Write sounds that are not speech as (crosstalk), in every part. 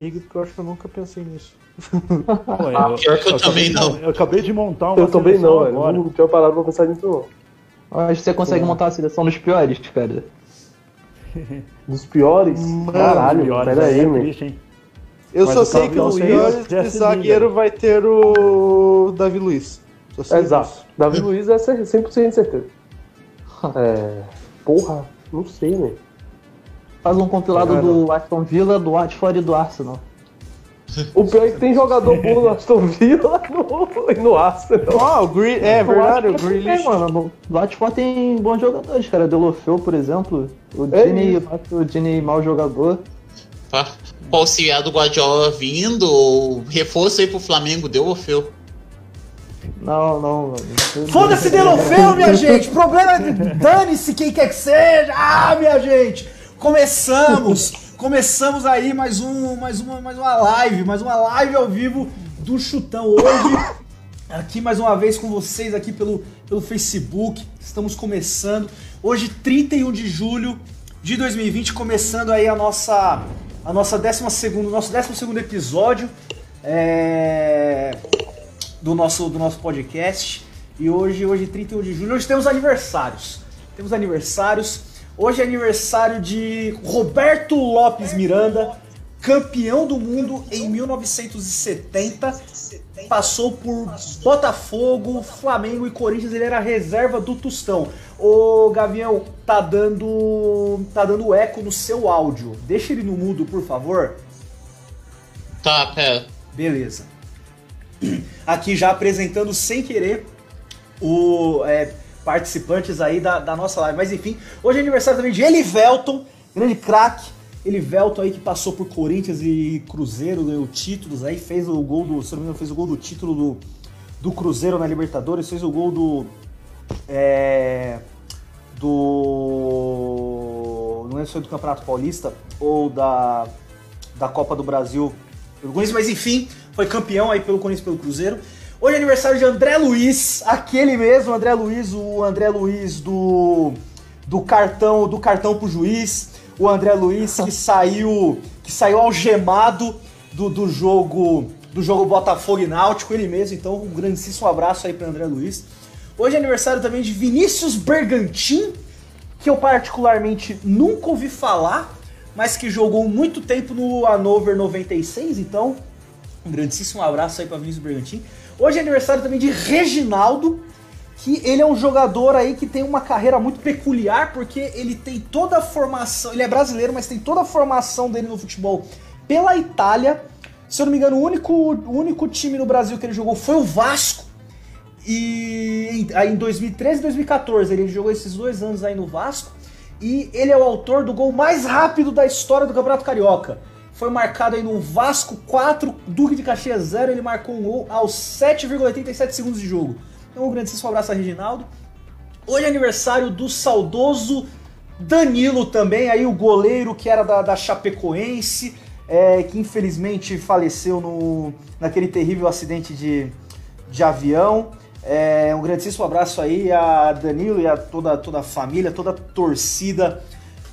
porque eu acho que eu nunca pensei nisso. Pô, eu, Pior que eu, eu também não. Eu acabei de montar uma Eu também não, velho. Não tinha parado pra pensar nisso não. Acho que você consegue Pô. montar uma seleção dos piores, cara. (laughs) Dos piores? Mano, Caralho, piores, pera aí, mano. Eu Mas só sei que o pior zagueiro vai ter o Davi Luiz. Exato. Davi Luiz é 100% de certeza. (laughs) É... Porra, não sei, né? Faz um compilado do Aston Villa, do Watford e do Arsenal. (laughs) O pior é que tem jogador bom no Aston Villa (laughs) no, e no Arsenal. Ah, o Green, é verdade, o Grealish. mano, no Watford tem bons jogadores, cara. Delofeu, por exemplo. O Dini, é o Dini mau jogador. Tá. Auxiliar do Guardiola vindo, reforço aí pro Flamengo, Delofeu. Não, não. Foda-se Delofeu, minha gente! Problema é dane-se quem quer que seja! Ah, minha gente! Começamos! Começamos aí mais, um, mais, uma, mais uma live, mais uma live ao vivo do Chutão. Hoje, aqui mais uma vez com vocês aqui pelo, pelo Facebook. Estamos começando. Hoje, 31 de julho de 2020, começando aí a nossa, a nossa 12 segundo, nosso 12 segundo episódio é, do, nosso, do nosso podcast. E hoje, hoje, 31 de julho, hoje temos aniversários. Temos aniversários. Hoje é aniversário de Roberto Lopes Miranda, campeão do mundo em 1970. Passou por Botafogo, Flamengo e Corinthians. Ele era reserva do Tostão. Ô Gavião, tá dando tá dando eco no seu áudio. Deixa ele no mudo, por favor. Tá, pera. Beleza. (clears throat) Aqui já apresentando sem querer o é, participantes aí da, da nossa live. Mas enfim, hoje é aniversário também de Elivelton, grande craque. Elivelton aí que passou por Corinthians e Cruzeiro, ganhou títulos aí, fez o gol do, se não me engano, fez o gol do título do, do Cruzeiro na Libertadores, fez o gol do. É, do. Não lembro se foi do Campeonato Paulista ou da, da Copa do Brasil mas enfim, foi campeão aí pelo Corinthians pelo Cruzeiro. Hoje é aniversário de André Luiz, aquele mesmo André Luiz, o André Luiz do, do cartão do cartão pro juiz, o André Luiz que (laughs) saiu que saiu algemado do, do jogo do jogo Botafogo e Náutico, ele mesmo. Então, um grandíssimo abraço aí para André Luiz. Hoje é aniversário também de Vinícius Bergantin, que eu particularmente nunca ouvi falar, mas que jogou muito tempo no Hanover 96, então um grandíssimo abraço aí para Vinícius Bergantin. Hoje é aniversário também de Reginaldo, que ele é um jogador aí que tem uma carreira muito peculiar, porque ele tem toda a formação, ele é brasileiro, mas tem toda a formação dele no futebol pela Itália. Se eu não me engano, o único, o único time no Brasil que ele jogou foi o Vasco. E aí em 2013 e 2014 ele jogou esses dois anos aí no Vasco. E ele é o autor do gol mais rápido da história do Campeonato Carioca foi marcado aí no Vasco 4, Duque de Caxias 0. Ele marcou um gol aos 7,87 segundos de jogo. Então, um grandíssimo abraço a Reginaldo. Hoje é aniversário do saudoso Danilo também, aí o goleiro que era da, da Chapecoense, é, que infelizmente faleceu no, naquele terrível acidente de, de avião. É, um grandíssimo abraço aí a Danilo e a toda, toda a família, toda a torcida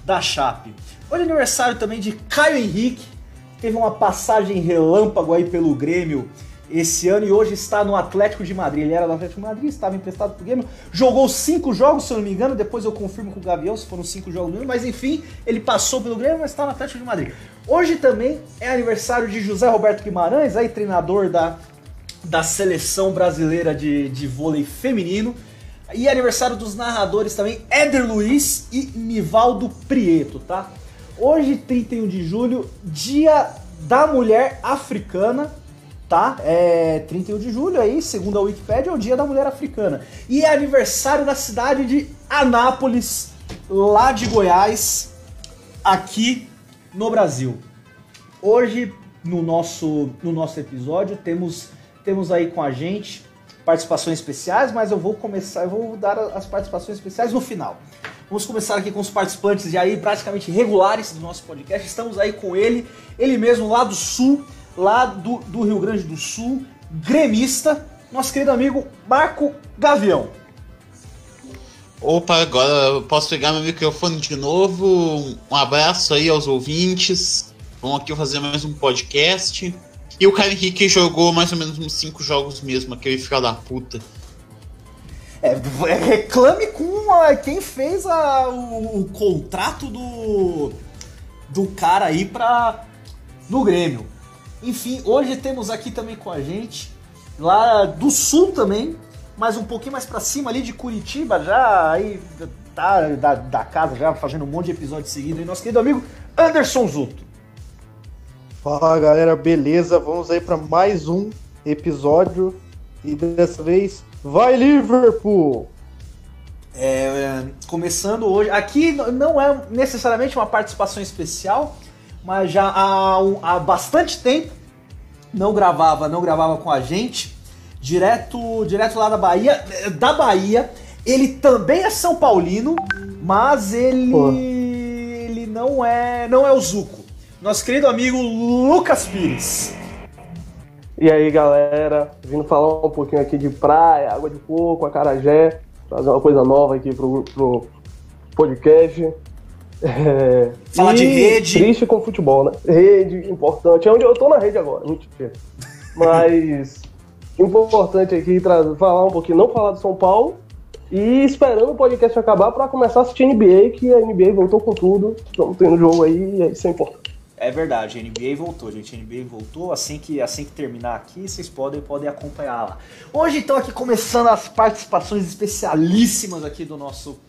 da Chape. Hoje é aniversário também de Caio Henrique, teve uma passagem relâmpago aí pelo Grêmio esse ano e hoje está no Atlético de Madrid. Ele era do Atlético de Madrid, estava emprestado pro Grêmio, jogou cinco jogos, se eu não me engano, depois eu confirmo com o Gavião se foram cinco jogos mesmo, mas enfim, ele passou pelo Grêmio, mas está no Atlético de Madrid. Hoje também é aniversário de José Roberto Guimarães, aí treinador da, da seleção brasileira de, de vôlei feminino. E é aniversário dos narradores também, Éder Luiz e Nivaldo Prieto, tá? Hoje, 31 de julho, dia da mulher africana, tá? É 31 de julho aí, segundo a Wikipedia, é o dia da mulher africana. E é aniversário da cidade de Anápolis, lá de Goiás, aqui no Brasil. Hoje, no nosso, no nosso episódio, temos, temos aí com a gente participações especiais, mas eu vou começar, eu vou dar as participações especiais no final. Vamos começar aqui com os participantes e aí praticamente regulares do nosso podcast. Estamos aí com ele, ele mesmo lá do sul, lá do, do Rio Grande do Sul, gremista, nosso querido amigo Marco Gavião. Opa, agora posso pegar meu microfone de novo. Um abraço aí aos ouvintes. Vamos aqui fazer mais um podcast. E o Caio Henrique jogou mais ou menos uns 5 jogos mesmo, aquele filho da puta. É, reclame com a, quem fez a, o, o, contrato do, do cara aí pra, no Grêmio. Enfim, hoje temos aqui também com a gente, lá do sul também, mas um pouquinho mais pra cima ali de Curitiba, já aí tá da, da casa, já fazendo um monte de episódios seguidos, nosso querido amigo Anderson Zuto. Fala galera, beleza? Vamos aí para mais um episódio e dessa vez vai Liverpool! É, começando hoje, aqui não é necessariamente uma participação especial, mas já há, há bastante tempo não gravava, não gravava com a gente, direto, direto lá da Bahia, da Bahia. Ele também é São Paulino, mas ele, ele não é, não é o Zuco nosso querido amigo Lucas Pires. E aí, galera, vindo falar um pouquinho aqui de praia, água de coco, acarajé, trazer uma coisa nova aqui pro, pro podcast. É... Falar de rede. Triste com futebol, né? Rede, importante. É onde eu tô na rede agora, mentira. Mas (laughs) importante aqui trazer, falar um pouquinho, não falar do São Paulo, e esperando o podcast acabar para começar a assistir NBA, que a NBA voltou com tudo. Estamos tendo jogo aí e isso é importante. É verdade, a NBA voltou, gente. A NBA voltou. Assim que, assim que terminar aqui, vocês podem, podem acompanhar lá. Hoje, então, aqui começando as participações especialíssimas aqui do nosso,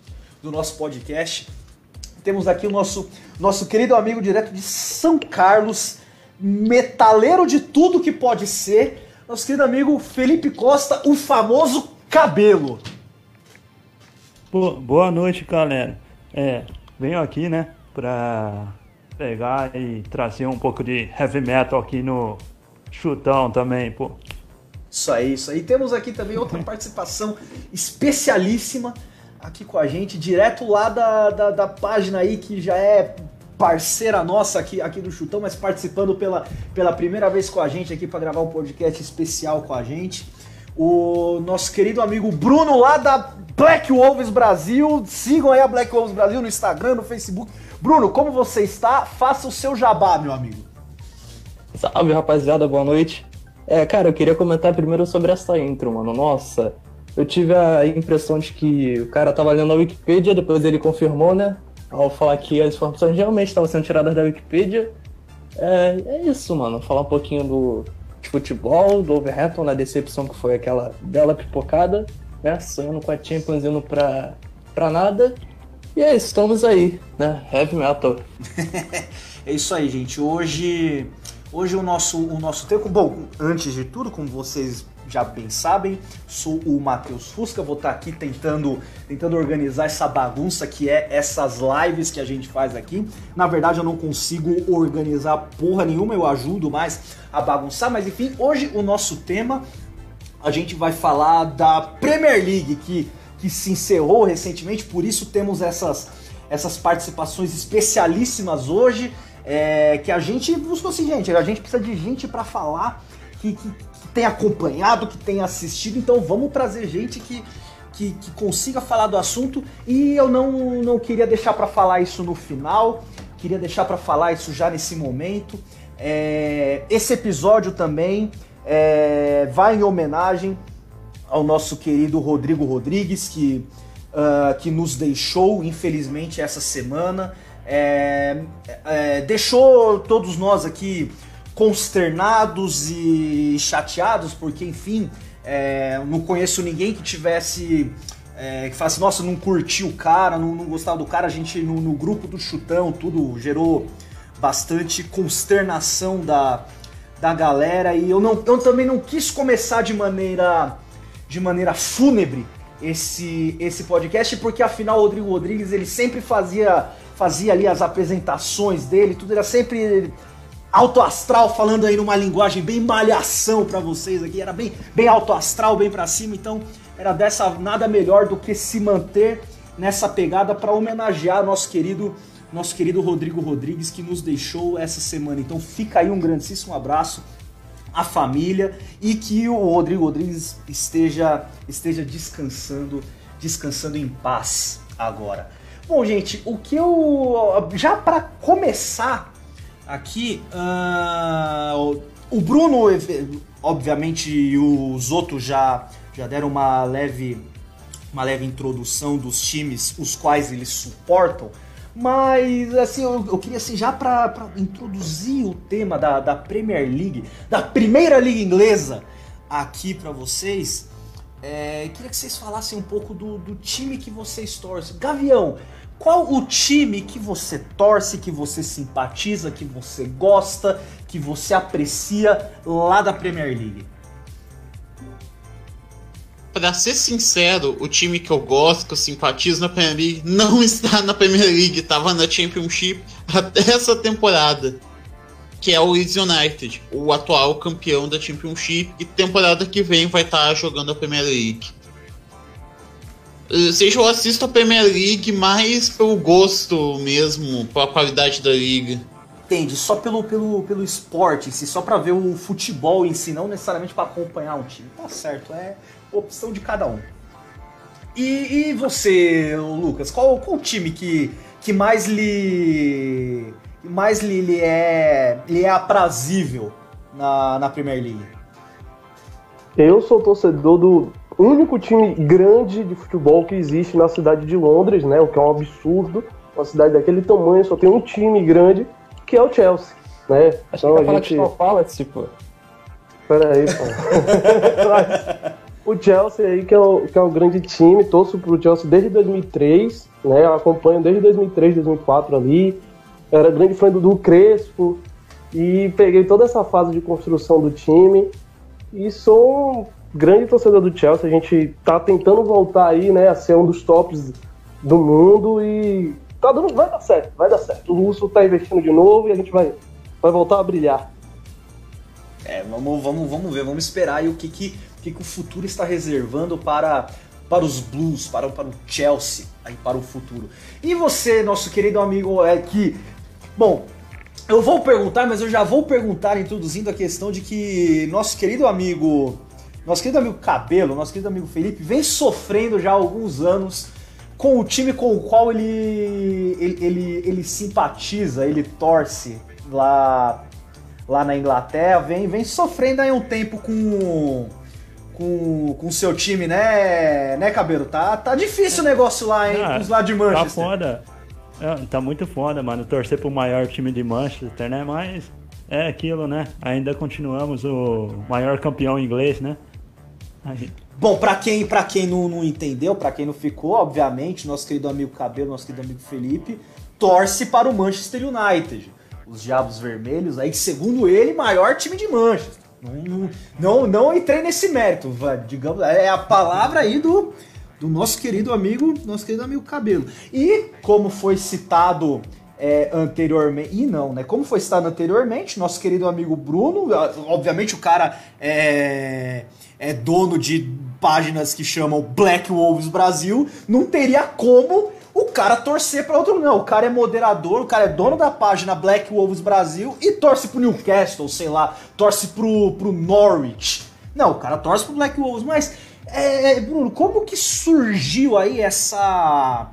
do nosso podcast. Temos aqui o nosso, nosso querido amigo direto de São Carlos, metaleiro de tudo que pode ser, nosso querido amigo Felipe Costa, o famoso cabelo. Boa noite, galera. É, venho aqui, né, pra pegar e trazer um pouco de heavy metal aqui no chutão também, pô. Isso aí, isso aí. Temos aqui também outra participação especialíssima aqui com a gente, direto lá da, da, da, página aí que já é parceira nossa aqui, aqui do Chutão, mas participando pela, pela primeira vez com a gente aqui para gravar um podcast especial com a gente. O nosso querido amigo Bruno lá da Black Wolves Brasil. Sigam aí a Black Wolves Brasil no Instagram, no Facebook. Bruno, como você está? Faça o seu jabá, meu amigo. Salve, rapaziada, boa noite. É, cara, eu queria comentar primeiro sobre essa intro, mano. Nossa, eu tive a impressão de que o cara tava lendo a Wikipedia, depois ele confirmou, né? Ao falar que as informações realmente estavam sendo tiradas da Wikipedia. É, é isso, mano. Falar um pouquinho do de futebol, do Overhampton, na decepção que foi aquela bela pipocada, né? Sonhando com a Champions indo pra, pra nada. E é estamos aí, né? Heavy metal. (laughs) é isso aí, gente. Hoje, hoje o nosso, o nosso tempo. Bom, antes de tudo, como vocês já bem sabem, sou o Matheus Fusca, vou estar aqui tentando, tentando organizar essa bagunça que é essas lives que a gente faz aqui. Na verdade, eu não consigo organizar porra nenhuma, eu ajudo mais a bagunçar, mas enfim, hoje o nosso tema a gente vai falar da Premier League, que que se encerrou recentemente, por isso temos essas, essas participações especialíssimas hoje. É, que a gente buscou assim, gente, a gente precisa de gente para falar que, que, que tem acompanhado, que tem assistido, então vamos trazer gente que, que, que, consiga falar do assunto e eu não, não queria deixar para falar isso no final, queria deixar para falar isso já nesse momento. É, esse episódio também é, vai em homenagem ao nosso querido Rodrigo Rodrigues, que, uh, que nos deixou, infelizmente, essa semana. É, é, deixou todos nós aqui consternados e chateados, porque, enfim, é, não conheço ninguém que tivesse. É, que falasse, nossa, não curti o cara, não, não gostava do cara. A gente, no, no grupo do chutão, tudo gerou bastante consternação da, da galera. E eu, não, eu também não quis começar de maneira de maneira fúnebre esse, esse podcast, porque afinal o Rodrigo Rodrigues ele sempre fazia, fazia ali as apresentações dele, tudo era sempre alto astral, falando aí numa linguagem bem malhação para vocês aqui, era bem, bem alto astral, bem para cima, então era dessa nada melhor do que se manter nessa pegada para homenagear nosso querido nosso querido Rodrigo Rodrigues que nos deixou essa semana. Então fica aí um grandíssimo abraço a família e que o Rodrigo Rodrigues esteja, esteja descansando, descansando em paz agora. Bom, gente, o que eu já para começar aqui. ah, o- Bruno, obviamente, e os outros já, já deram uma leve, uma leve introdução dos times os quais eles suportam. Mas, assim, eu, eu queria, assim, já pra introduzir o tema da, da Premier League, da primeira liga inglesa, aqui pra vocês, é, queria que vocês falassem um pouco do, do time que vocês torcem. Gavião, qual o time que você torce, que você simpatiza, que você gosta, que você aprecia lá da Premier League? Pra ser sincero, o time que eu gosto, que eu simpatizo na Premier League, não (laughs) está na Premier League, tava na Championship até essa temporada. Que é o Leeds United, o atual campeão da Championship, e temporada que vem vai estar jogando a Premier League. Eh, Seja eu assisto a Premier League mais pelo gosto mesmo, pela qualidade da liga. Entende? Só pelo, pelo, pelo esporte em si, só pra ver o futebol em si, não necessariamente pra acompanhar um time. Tá certo, é opção de cada um. E, e você, Lucas, qual, qual o time que, que mais lhe. que mais lhe, lhe é, lhe é aprazível na, na Premier League? Eu sou torcedor do único time grande de futebol que existe na cidade de Londres, né? O que é um absurdo. Uma cidade daquele tamanho só tem um time grande, que é o Chelsea, né? Acho Então que a gente. só fala, tipo. Pera aí, pô. (laughs) O Chelsea aí, que é, o, que é o grande time, torço pro Chelsea desde 2003, né? Eu acompanho desde 2003, 2004 ali. Era grande fã do, do Crespo e peguei toda essa fase de construção do time e sou um grande torcedor do Chelsea. A gente tá tentando voltar aí, né, a ser um dos tops do mundo e tá dando, vai dar certo, vai dar certo. O Russo tá investindo de novo e a gente vai, vai voltar a brilhar. É, vamos, vamos, vamos ver, vamos esperar aí o que, que, o que, que o futuro está reservando para, para os Blues, para, para o Chelsea, aí para o futuro. E você, nosso querido amigo, é que. Bom, eu vou perguntar, mas eu já vou perguntar introduzindo a questão de que nosso querido amigo. Nosso querido amigo Cabelo, nosso querido amigo Felipe, vem sofrendo já há alguns anos com o time com o qual ele, ele, ele, ele simpatiza, ele torce lá lá na Inglaterra, vem, vem sofrendo aí um tempo com com com seu time, né, né, Cabelo? Tá, tá difícil o negócio lá, hein, Ah, os lá de Tá Manchester. foda. É, tá muito foda, mano. Torcer pro maior time de Manchester, né? Mas é aquilo, né? Ainda continuamos o maior campeão inglês, né? Aí, Bom, pra quem, pra quem não, não entendeu, pra quem não ficou, obviamente, nosso querido amigo Cabelo, nosso querido amigo Felipe, torce para o Manchester United. Os Diabos Vermelhos, aí, que segundo ele, maior time de Manchester. Não, não, não, entrei nesse mérito, digamos, é a palavra aí do, do nosso querido amigo, nosso querido amigo Cabelo. E, como foi citado é, anteriormente, e não, né? Como foi citado anteriormente, nosso querido amigo Bruno, obviamente o cara é, é dono de páginas que chamam Black Wolves Brasil, não teria como o cara torcer para outro não. O cara é moderador, o cara é dono da página Black Wolves Brasil e torce pro Newcastle, sei lá, torce pro, pro Norwich. Não, o cara torce pro Black Wolves, mas é, Bruno, como que surgiu aí essa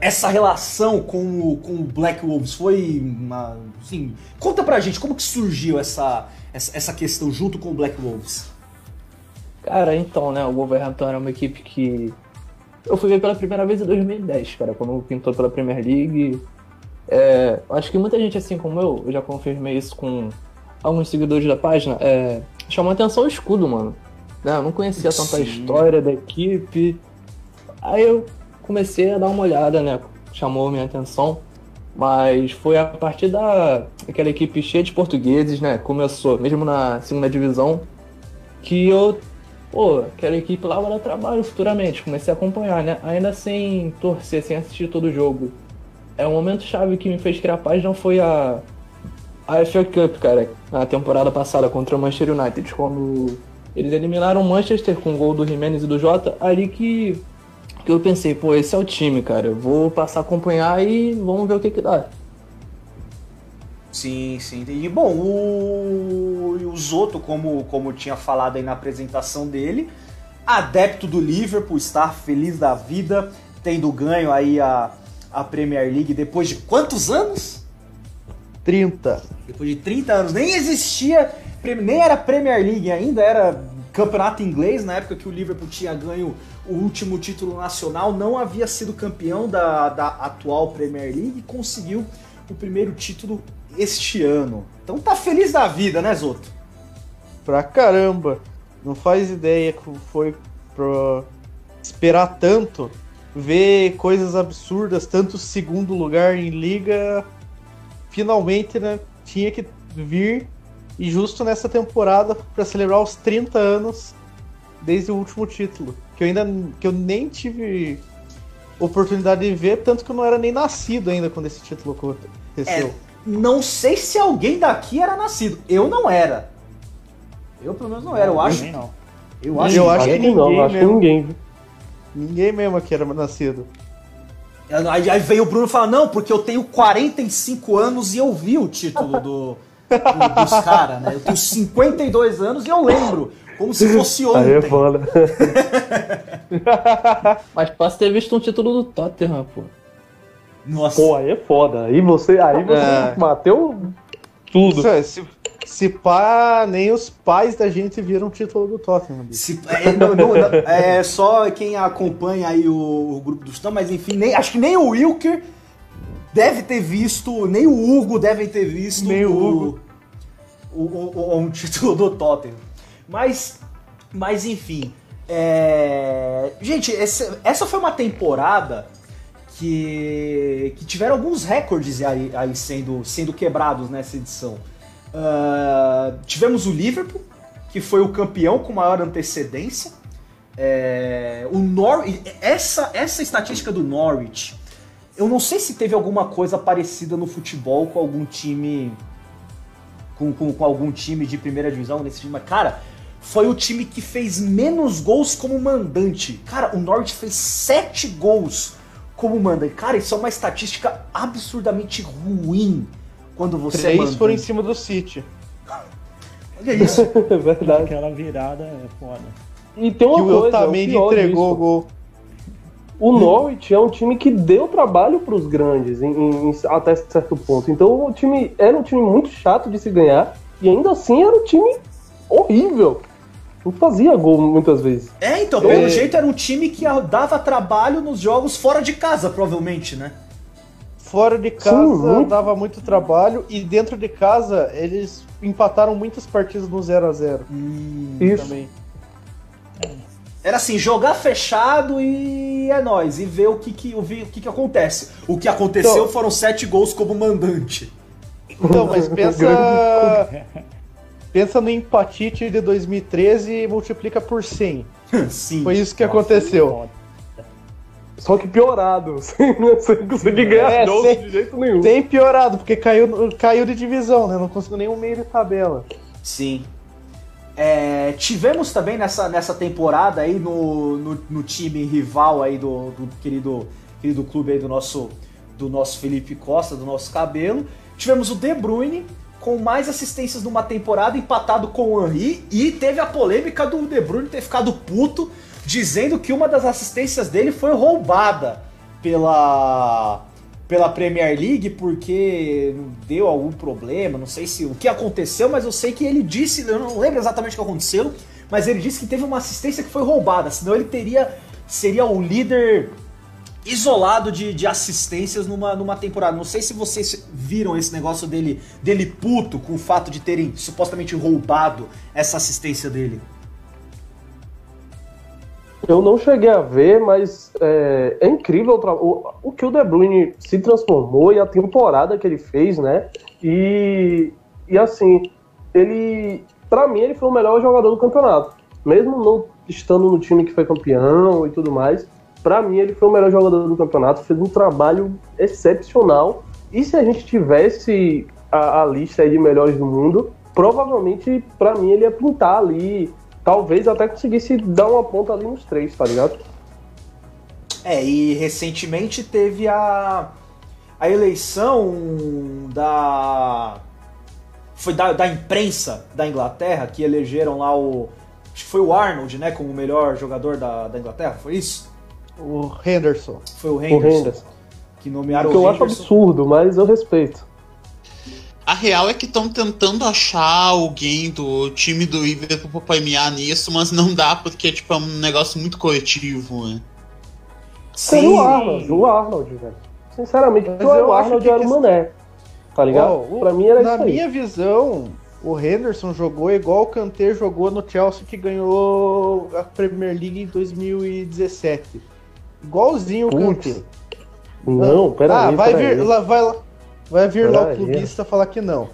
essa relação com o, com o Black Wolves foi uma, assim, conta pra gente como que surgiu essa, essa, essa questão junto com o Black Wolves. Cara, então, né? O Wolverhampton era uma equipe que. Eu fui ver pela primeira vez em 2010, cara, quando pintou pela Premier League. É, acho que muita gente, assim como eu, eu já confirmei isso com alguns seguidores da página, é, chamou atenção o escudo, mano. Né, Eu não conhecia tanta Sim. história da equipe. Aí eu comecei a dar uma olhada, né? Chamou minha atenção. Mas foi a partir da aquela equipe cheia de portugueses, né? Começou, mesmo na segunda divisão, que eu, pô, aquela equipe lá vai dar trabalho futuramente. Comecei a acompanhar, né? Ainda sem torcer, sem assistir todo o jogo. É um momento chave que me fez criar a página foi a, a FA Cup, cara, na temporada passada contra o Manchester United, quando eles eliminaram o Manchester com o gol do Jimenez e do Jota, ali que, que eu pensei, pô, esse é o time, cara, eu vou passar a acompanhar e vamos ver o que que dá. Sim, sim. E bom, o, o Zoto, como, como tinha falado aí na apresentação dele, adepto do Liverpool, está feliz da vida, tendo ganho aí a, a Premier League depois de quantos anos? 30. Depois de 30 anos, nem existia, nem era Premier League ainda, era campeonato inglês, na época que o Liverpool tinha ganho o último título nacional, não havia sido campeão da, da atual Premier League e conseguiu o primeiro título este ano. Então tá feliz da vida, né, Zoto? Pra caramba. Não faz ideia que foi pra esperar tanto, ver coisas absurdas, tanto segundo lugar em liga, finalmente, né, tinha que vir e justo nessa temporada para celebrar os 30 anos desde o último título, que eu ainda que eu nem tive oportunidade de ver, tanto que eu não era nem nascido ainda quando esse título aconteceu. É, não sei se alguém daqui era nascido. Eu não era. Eu pelo menos não era, eu acho. não. Eu acho, Eu acho que ninguém não, acho que mesmo. ninguém. viu? Ninguém mesmo aqui era nascido. Aí, aí veio o Bruno falar, não, porque eu tenho 45 anos e eu vi o título do, do- dos (laughs) caras, né? Eu tenho 52 anos e eu lembro, como se fosse Aí é ontem. foda. (laughs) Mas posso ter visto um título do Tottenham, pô. Nossa. Pô, aí é foda. Aí você, aí você É. bateu tudo. Isso é, se, se pá, nem os pais da gente viram o título do Tottenham. Se- é, não- não- é só quem acompanha aí o, o grupo do Chutão, mas enfim, nem, acho que nem o Wilker deve ter visto, nem o Hugo deve ter visto Nem o Hugo. o, o- o- um título do Tottenham. Mas, mas enfim, é, gente, essa, essa foi uma temporada que, que tiveram alguns recordes aí, aí sendo, sendo quebrados nessa edição. Ah, tivemos o Liverpool, que foi o campeão com maior antecedência. É, o Nor essa, essa estatística do Norwich, eu não sei se teve alguma coisa parecida no futebol com algum time. Com, com, com algum time de primeira divisão nesse time, mas, cara, foi o time que fez menos gols como mandante. Cara, o Norwich fez sete gols como mandante. Cara, isso é uma estatística absurdamente ruim quando você é Três mandante. foram em cima do City. (laughs) Olha isso. (laughs) É verdade. Aquela virada é foda. E tem uma que o coisa, Otamendi o pior entregou o disso, gol. O Norwich é um time que deu trabalho para os grandes em- em- em- até certo ponto. Então o time era um time muito chato de se ganhar e ainda assim era um time horrível. Não fazia gol muitas vezes. É, então, pelo É. jeito era um time que dava trabalho nos jogos fora de casa, provavelmente, né? Fora de casa muito. dava muito trabalho e dentro de casa eles empataram muitas partidas no 0 a 0 Isso. também. Era assim, jogar fechado e é nóis. E ver o que, que, o que, que acontece. O que aconteceu Então- foram sete gols como mandante. Então, mas (laughs) pensa pensa no empatite de 2013 e multiplica por 100. (laughs) Sim. Foi isso que aconteceu. Foda. Só que piorado, (laughs) sem, sem conseguir ganhar É, sem- de jeito nenhum. Tem piorado, porque caiu, caiu de divisão, né? Não conseguiu nenhum meio de tabela. Sim. É, tivemos também nessa, nessa temporada aí no, no, no time rival aí do, do querido, querido clube aí do nosso, do nosso Felipe Costa, do nosso cabelo. Tivemos o De Bruyne com mais assistências numa temporada empatado com o Henry e teve a polêmica do De Bruyne ter ficado puto dizendo que uma das assistências dele foi roubada pela pela Premier League porque deu algum problema, não sei se o que aconteceu, mas eu sei que ele disse, eu não lembro exatamente o que aconteceu, mas ele disse que teve uma assistência que foi roubada, senão ele teria seria o líder isolado de, de assistências numa, numa temporada. Não sei se vocês viram esse negócio dele dele puto com o fato de terem supostamente roubado essa assistência dele. Eu não cheguei a ver, mas é, é incrível o, o, que o De Bruyne se transformou e a temporada que ele fez, né? E, e assim, ele, pra mim, ele foi o melhor jogador do campeonato. Mesmo não estando no time que foi campeão e tudo mais, pra mim ele foi o melhor jogador do campeonato, fez um trabalho excepcional. E se a gente tivesse a, a lista de melhores do mundo, provavelmente, pra mim, ele ia pintar ali talvez até conseguisse dar uma ponta ali nos três, tá ligado? É, e recentemente teve a, a eleição da. Foi da, da imprensa da Inglaterra que elegeram lá o. Acho que foi o Arnold, né? Como o melhor jogador da, da Inglaterra, foi isso? O Henderson. Foi o O Henderson. Henderson. Que nomearam Que o eu acho Henderson. absurdo, mas eu respeito. A real é que estão tentando achar alguém do time do Liverpool pra premiar nisso, mas não dá porque tipo, é um negócio muito coletivo, né? Seria o Arnold, o Arnold, velho. Sinceramente, Mas o eu acho Arnold que era o Mané. Tá ligado? Ó, o- pra mim era Na isso aí. minha visão, o Henderson jogou igual o Kanté jogou no Chelsea que ganhou a Premier League em 2017. Igualzinho o Kanté. Não, pera ah, aí, vai pera vir, aí. lá, vai lá, vai vir lá o Pera aí. clubista falar que não.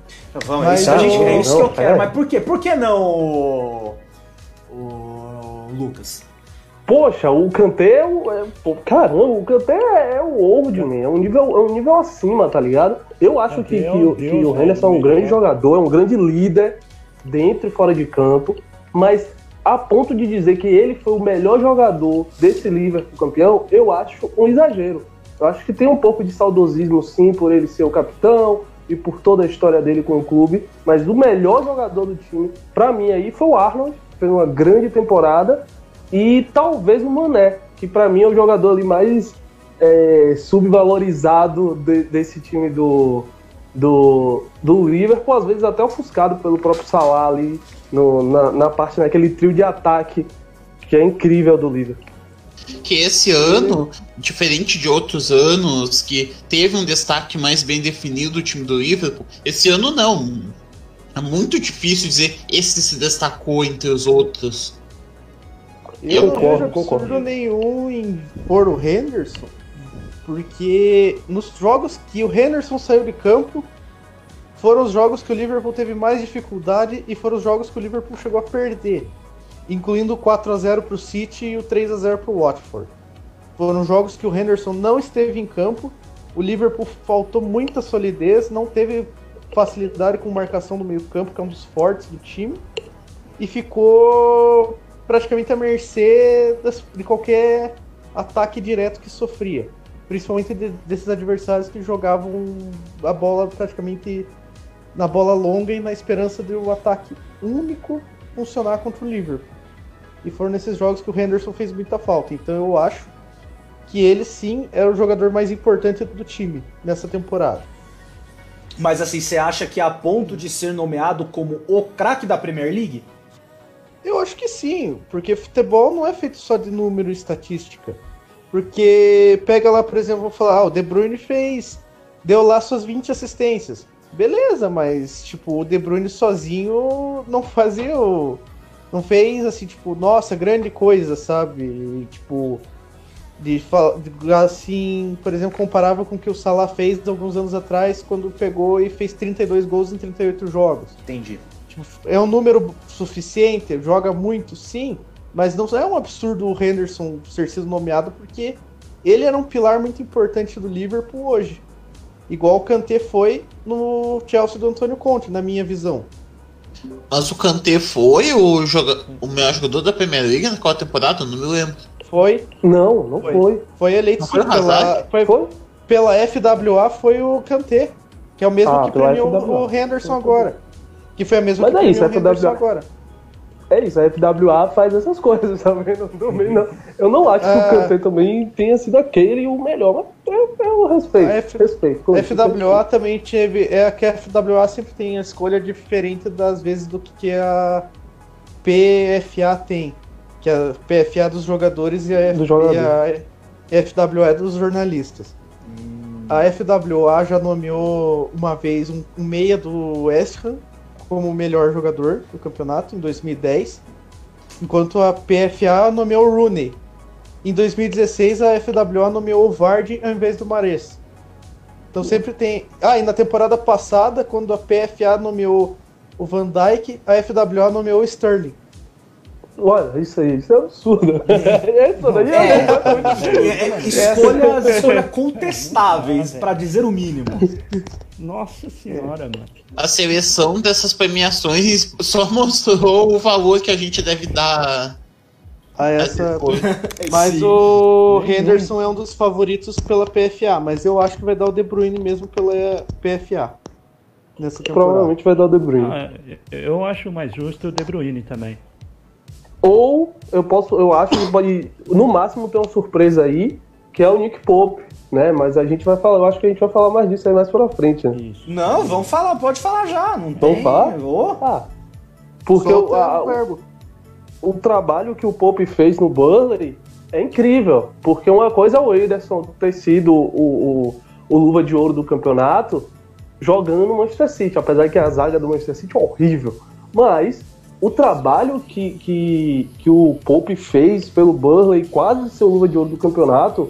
Vamos, Mas isso, a gente, é isso que eu não, quero. pera. Mas por quê? Por que não, o, o Lucas? Poxa, o Kanté é, o- é- pô, Caramba, o Kanté é o old, man. É um nível, é um nível acima, tá ligado? Eu acho Kanté que, é que, um o- que o Henderson é um grande jogador, é um grande líder dentro e fora de campo, mas a ponto de dizer que ele foi o melhor jogador desse Liverpool campeão, eu acho um exagero. Eu acho que tem um pouco de saudosismo, sim, por ele ser o capitão e por toda a história dele com o clube, mas o melhor jogador do time, pra mim, aí foi o Arnold, fez uma grande temporada, e talvez o Mané, que pra mim é o jogador ali mais é, subvalorizado de- desse time do, do, do Liverpool, às vezes até ofuscado pelo próprio Salah ali no- na, na parte, naquele trio de ataque que é incrível do Liverpool. Que esse ano, diferente de outros anos que teve um destaque mais bem definido do time do Liverpool, esse ano não. É muito difícil dizer esse se destacou entre os outros. Eu não Concordo, vejo absurdo concordo. nenhum em pôr o Henderson, porque nos jogos que o Henderson saiu de campo, foram os jogos que o Liverpool teve mais dificuldade e foram os jogos que o Liverpool chegou a perder, incluindo o 4 a 0 para o City e o 3 a 0 para o Watford. Foram jogos que o Henderson não esteve em campo, o Liverpool faltou muita solidez, não teve facilidade com marcação do meio-campo, que é um dos fortes do time, e ficou praticamente à mercê de qualquer ataque direto que sofria. Principalmente de- desses adversários que jogavam a bola praticamente na bola longa e na esperança de o ataque único funcionar contra o Liverpool. E foram nesses jogos que o Henderson fez muita falta. Então eu acho que ele sim é o jogador mais importante do time nessa temporada. Mas assim, você acha que a ponto de ser nomeado como o craque da Premier League? Eu acho que sim, porque futebol não é feito só de número e estatística. Porque pega lá, por exemplo, vou falar, ah, o De Bruyne fez. Deu lá suas 20 assistências. Beleza, mas tipo, o De Bruyne sozinho não fazia o. Não fez assim, tipo, nossa, grande coisa, sabe? E, tipo. De, de assim, por exemplo, comparava com o que o Salah fez alguns anos atrás, quando pegou e fez 32 gols em 38 jogos. Entendi. Tipo, é um número suficiente, joga muito, sim, mas não é um absurdo o Henderson ter sido nomeado porque ele era um pilar muito importante do Liverpool hoje. Igual o Kanté foi no Chelsea do Antônio Conte, na minha visão. Mas o Kanté foi o, joga o melhor jogador da Premier League naquela temporada? Eu não me lembro. Foi, Não, não Foi. foi. foi eleito Não foi pela, foi, Foi? pela FWA foi o Kanté, que é o mesmo Ah, que premiou FWA. o Henderson agora. Que foi a mesma Mas que é isso, premiou o Henderson FWA. agora. É isso, a FWA faz essas coisas (laughs) também. Não, também não. Eu não acho que Ah. o Kanté também tenha sido aquele o melhor, mas eu, eu respeito. A F- respeito. FWA também teve. É que a FWA sempre tem a escolha diferente das vezes do que a PFA tem. Que a PFA é dos jogadores e a, F, Dos jogadores. e a FWA é dos jornalistas. A FWA já nomeou uma vez um, um meia do West Ham como o melhor jogador do campeonato em 2010, enquanto a PFA nomeou o Rooney. Em 2016 a FWA nomeou o Vardy ao invés do Mares. Então sempre tem. Ah, e na temporada passada, quando a PFA nomeou o Van Dijk, a FWA nomeou o Sterling. Olha, isso aí, isso é absurdo. Isso (laughs) daí é, É, é, é, escolhas, escolhas contestáveis, pra dizer o mínimo. Nossa senhora, mano. A seleção dessas premiações só (laughs) mostrou o valor que a gente deve dar. A essa. É, (laughs) Mas Sim. o Henderson é um dos favoritos pela PFA, mas eu acho que vai dar o De Bruyne mesmo pela PFA. Nessa temporada. Provavelmente vai dar o De Bruyne. Ah, eu acho mais justo o De Bruyne também. Ou eu posso, eu acho que pode, no máximo, ter uma surpresa aí, que é o Nick Pope, né? Mas a gente vai falar, eu acho que a gente vai falar mais disso aí mais pra frente, né? Isso. Não, vamos falar, pode falar já. Não Vamos tem. falar? Ô, Ah, porque Solta o, a- o verbo. O trabalho que o Pope fez no Burnley é incrível. Porque uma coisa é o Ederson ter sido o, o, o luva de ouro do campeonato jogando no Manchester City, apesar que a zaga do Manchester City é horrível. Mas o trabalho que, que, que o Pope fez pelo Burnley, quase ser o luva de ouro do campeonato,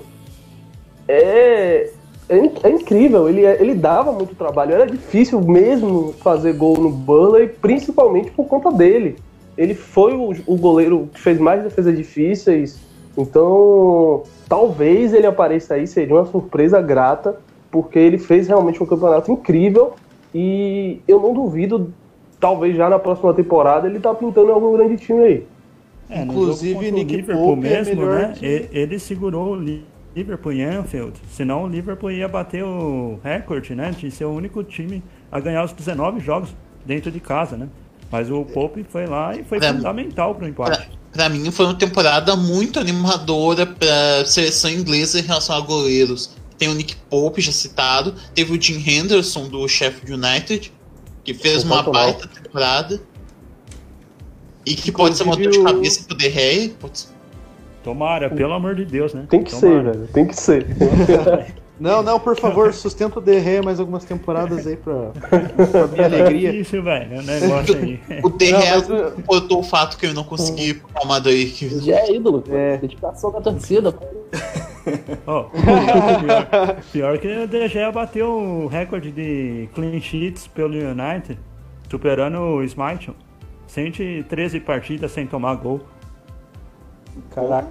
é, é, é incrível. Ele, é- ele dava muito trabalho. Era difícil mesmo fazer gol no Burnley, principalmente por conta dele. Ele foi o, o goleiro que fez mais defesas difíceis. Então, talvez ele apareça aí, seria uma surpresa grata, porque ele fez realmente um campeonato incrível. E eu não duvido, talvez já na próxima temporada, ele tá pintando em algum grande time aí. É, Inclusive, Nick Liverpool Pope é mesmo, melhor né? que- e- Ele segurou o Li- Liverpool em Anfield. Senão o Liverpool ia bater o recorde, né? De ser o único time a ganhar os 19 jogos dentro de casa, né? Mas o Pope foi lá e foi Pra- fundamental pro empate. Pra, pra mim foi uma temporada muito animadora pra seleção inglesa em relação a goleiros. Tem o Nick Pope já citado, teve o Jim Henderson do Sheffield United, que fez uma Sensacional. baita temporada. E que pode ser uma dor de Inclusive, o- cabeça pro De Gea, pode ser- Tomara, pelo amor de Deus, né? Tem que ser, Tomara. velho. Tem que ser. (laughs) Não, não, por favor, sustenta o DRE mais algumas temporadas aí pra, pra minha alegria. Isso, velho, o negócio aí. O Não, mas, uh, botou o fato que eu não consegui ir pro Real Madrid. que- Já é ídolo, É. dedicação da torcida. pô. Ó, pior, pior que o De Gea bateu o recorde de clean sheets pelo United, superando o Smite. 113 partidas sem tomar gol. Caraca.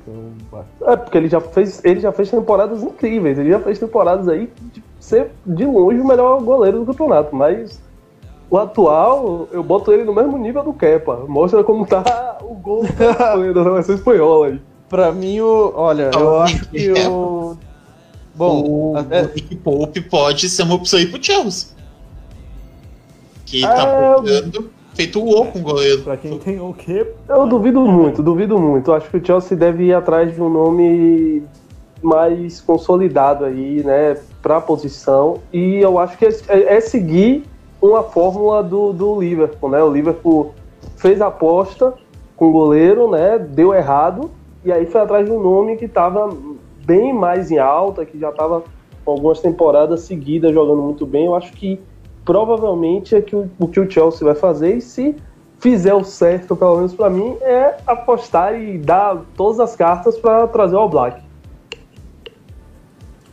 É, porque ele já fez, ele já fez temporadas incríveis. Ele já fez temporadas aí de ser de longe o melhor goleiro do campeonato. Mas o atual, eu boto ele no mesmo nível do Kepa. Mostra como tá o gol (laughs) da seleção espanhola aí. Pra mim, o. Olha, eu acho que o. Bom, o, até- o Pope pode ser uma opção aí pro Chelsea. Que É, tá procurando feito o O com o goleiro. Pra quem tem o quê? Eu duvido muito, duvido muito. Acho que o Chelsea deve ir atrás de um nome mais consolidado aí, né, pra posição. E eu acho que é, é seguir uma fórmula do, do Liverpool, né? O Liverpool fez a aposta com o goleiro, né? Deu errado. E aí foi atrás de um nome que estava bem mais em alta, que já estava com algumas temporadas seguidas jogando muito bem. Eu acho que provavelmente é que o, o que o Chelsea vai fazer. E se fizer o certo, pelo menos pra mim, é apostar e dar todas as cartas para trazer o All Black.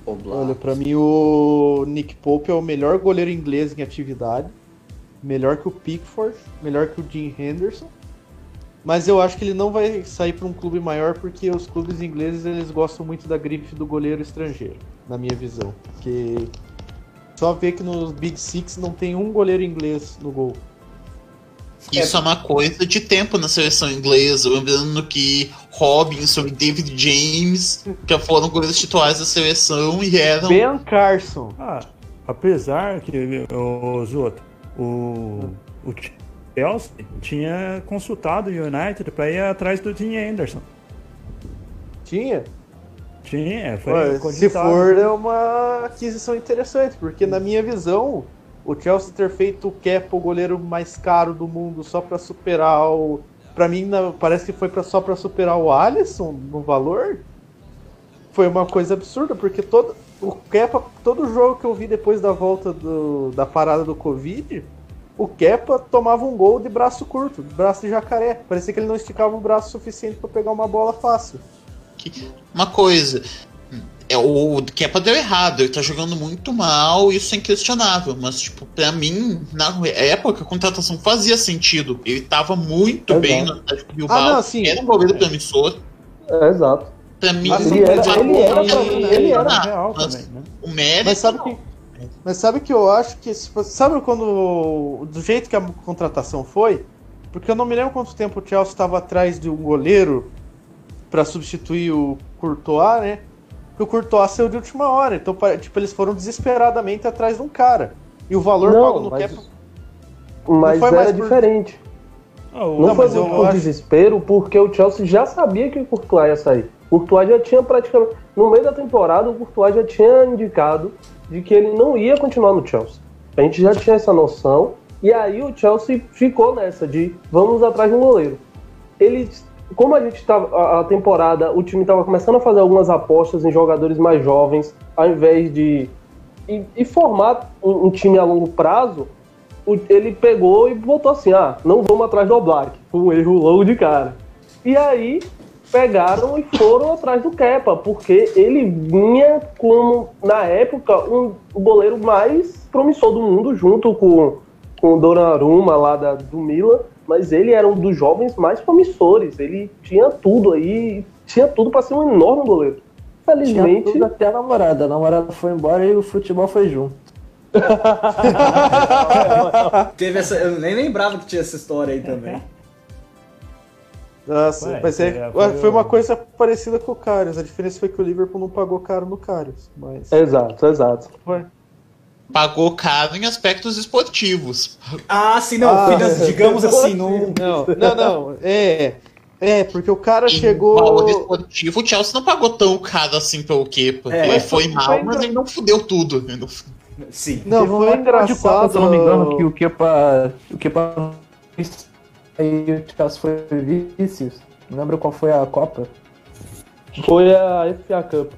olha, pra mim o Nick Pope é o melhor goleiro inglês em atividade. Melhor que o Pickford, melhor que o Jim Henderson. Mas eu acho que ele não vai sair para um clube maior porque os clubes ingleses eles gostam muito da grife do goleiro estrangeiro, na minha visão. Porque só ver que nos Big Six não tem um goleiro inglês no gol. Isso é uma coisa de tempo na seleção inglesa. Lembrando que Robinson e David James já foram goleiros titulares da seleção e eram. Ben Carson. Ah, apesar que o Zoto, o, o Chelsea tinha consultado o United pra ir atrás do Dean Anderson. Tinha? Tinha, foi Olha, se for, é uma aquisição interessante, porque na minha visão, o Chelsea ter feito o Kepa, o goleiro mais caro do mundo, só pra superar o. Pra mim, na- parece que foi pra, só pra superar o Alisson no valor. Foi uma coisa absurda, porque todo. O Kepa, todo jogo que eu vi depois da volta do- da parada do Covid, o Kepa tomava um gol de braço curto, de braço de jacaré. Parecia que ele não esticava o braço suficiente pra pegar uma bola fácil. Uma coisa. É, o Kepa deu errado, ele tá jogando muito mal, isso é inquestionável. Mas, tipo, pra mim, na época, a contratação fazia sentido. Ele tava muito Exato. bem no Atlético Bilbao. Ah, não, sim. Era um goleiro promissor. É, exato. Pra mim, Mas ele era- ele era mim, ele era real mas também, né? O mérito. Mas sabe que. Mas sabe que eu acho que. Sabe quando. Do jeito que a contratação foi? Porque eu não me lembro quanto tempo o Chelsea estava atrás de um goleiro pra substituir o Courtois, né? Porque o Courtois saiu de última hora. Então, tipo, eles foram desesperadamente atrás de um cara. E o valor Não, pago no mas- Kepa. Mas foi era por- diferente. Ah, o- Não, Não, foi por acho- desespero, porque o Chelsea já sabia que o Courtois ia sair. Courtois já tinha praticamente. No meio da temporada, o Courtois já tinha indicado de que ele não ia continuar no Chelsea. A gente já tinha essa noção. E aí o Chelsea ficou nessa de vamos atrás de um goleiro. Eles, como a gente tava. A, a temporada, o time estava começando a fazer algumas apostas em jogadores mais jovens, ao invés de. E, e formar um, um time a longo prazo, o- ele pegou e voltou assim: ah, não vamos atrás do Black. Um erro logo de cara. E aí pegaram e foram atrás do Kepa, porque ele vinha como, na época, um, o goleiro mais promissor do mundo, junto com, com o Donnarumma lá da, do Milan, mas ele era um dos jovens mais promissores, ele tinha tudo aí, tinha tudo para ser um enorme goleiro. Tinha Felizmente, tudo até a namorada. A namorada foi embora e o futebol foi junto. (laughs) Teve essa. Eu nem lembrava que tinha essa história aí também. Nossa, Ué, mas é, é, foi foi uma coisa parecida com o Karius. A diferença foi que o Liverpool não pagou caro no Karius. Mas. exato, exato. Foi. Pagou caro em aspectos esportivos. Ah, sim, não. Ah. finas- digamos assim, não. Não, não, não. É. É, porque o cara Em chegou. valor esportivo, o Chelsea não pagou tão caro assim pelo Kepa. É. ele foi Foi mal, engra- mas ele não fudeu tudo. Não- Sim. Não, um foi Copa, engraçado. se eu não me engano, que o Kepa. O Kepa. Aí o Chelsea foi vice. Não lembro qual foi a Copa. Foi a FA Cup.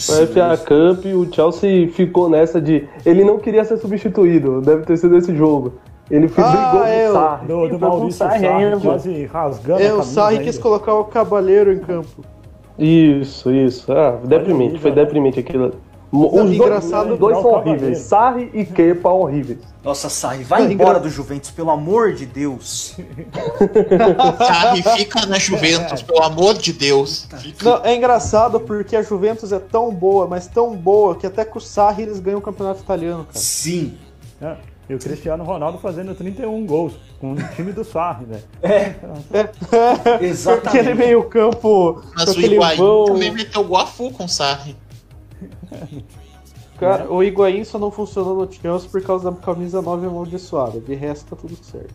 Foi a FA Cup e o Chelsea ficou nessa de. Ele não queria ser substituído, deve ter sido esse jogo. Ele fi- Ah, brigou é, com o o- Sarri. Do, do Foi com Maurício Sarri Sarri, ainda. quase rasgando É, a o Sarri quis colocar o Cavaleiro em campo. Isso, isso. Ah, deprimente, foi deprimente aquilo. Os dois, engraçado dois virar são o horríveis. Sarri e Kepa horríveis. Nossa, Sarri, vai Não, embora engra- do Juventus, pelo amor de Deus. (laughs) Sarri, fica na Juventus, pelo amor de Deus. Fica- Não, é engraçado porque a Juventus é tão boa, mas tão boa, que até com o Sarri eles ganham o campeonato italiano, cara. Sim. É, E o Cristiano Ronaldo fazendo 31 gols com o time do Sarri, né? (laughs) Aquele Exatamente. meio campo Mas o aquele Higuaín vão. também meteu gol a full com o Sarri. (laughs) Cara, o Higuaín só não funcionou no Chelsea por causa da camisa 9 amaldiçoada. De resto tá tudo certo.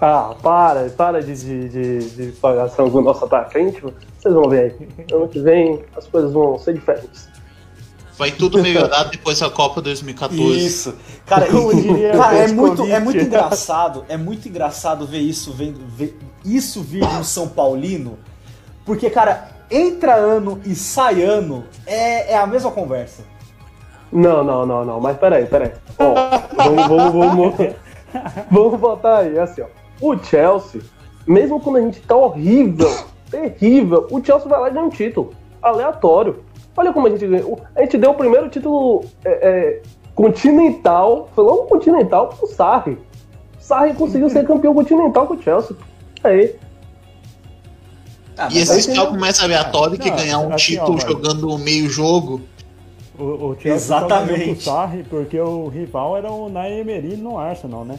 Ah, para, para de, de, de, de pagação do nosso atacante. Vocês vão ver aí. Ano que vem as coisas vão ser diferentes. Vai tudo melhorar depois da Copa 2014. Isso. Cara, (laughs) diria cara, é muito, é muito engraçado. É muito engraçado ver isso, vendo, ver isso vir no São Paulino. Porque, cara, entra ano e sai é, é a mesma conversa. Não, não, não, não. Mas peraí, peraí. Ó, vamos, vamos, vamos. (laughs) Vamos botar aí, assim, ó. O Chelsea, mesmo quando a gente tá horrível, terrível, o Chelsea vai lá e ganha um título. Aleatório. Olha como a gente ganhou. A gente deu o primeiro título é, é, continental. Foi logo continental pro Sarri. Sarri conseguiu ser campeão continental com o Chelsea. Aí. Ah, E aí- algo mais aleatório que ganhar um assim, ó, título mano. jogando meio jogo. O, o Exatamente. Sarri porque o rival era o Nair Emery no Arsenal, né?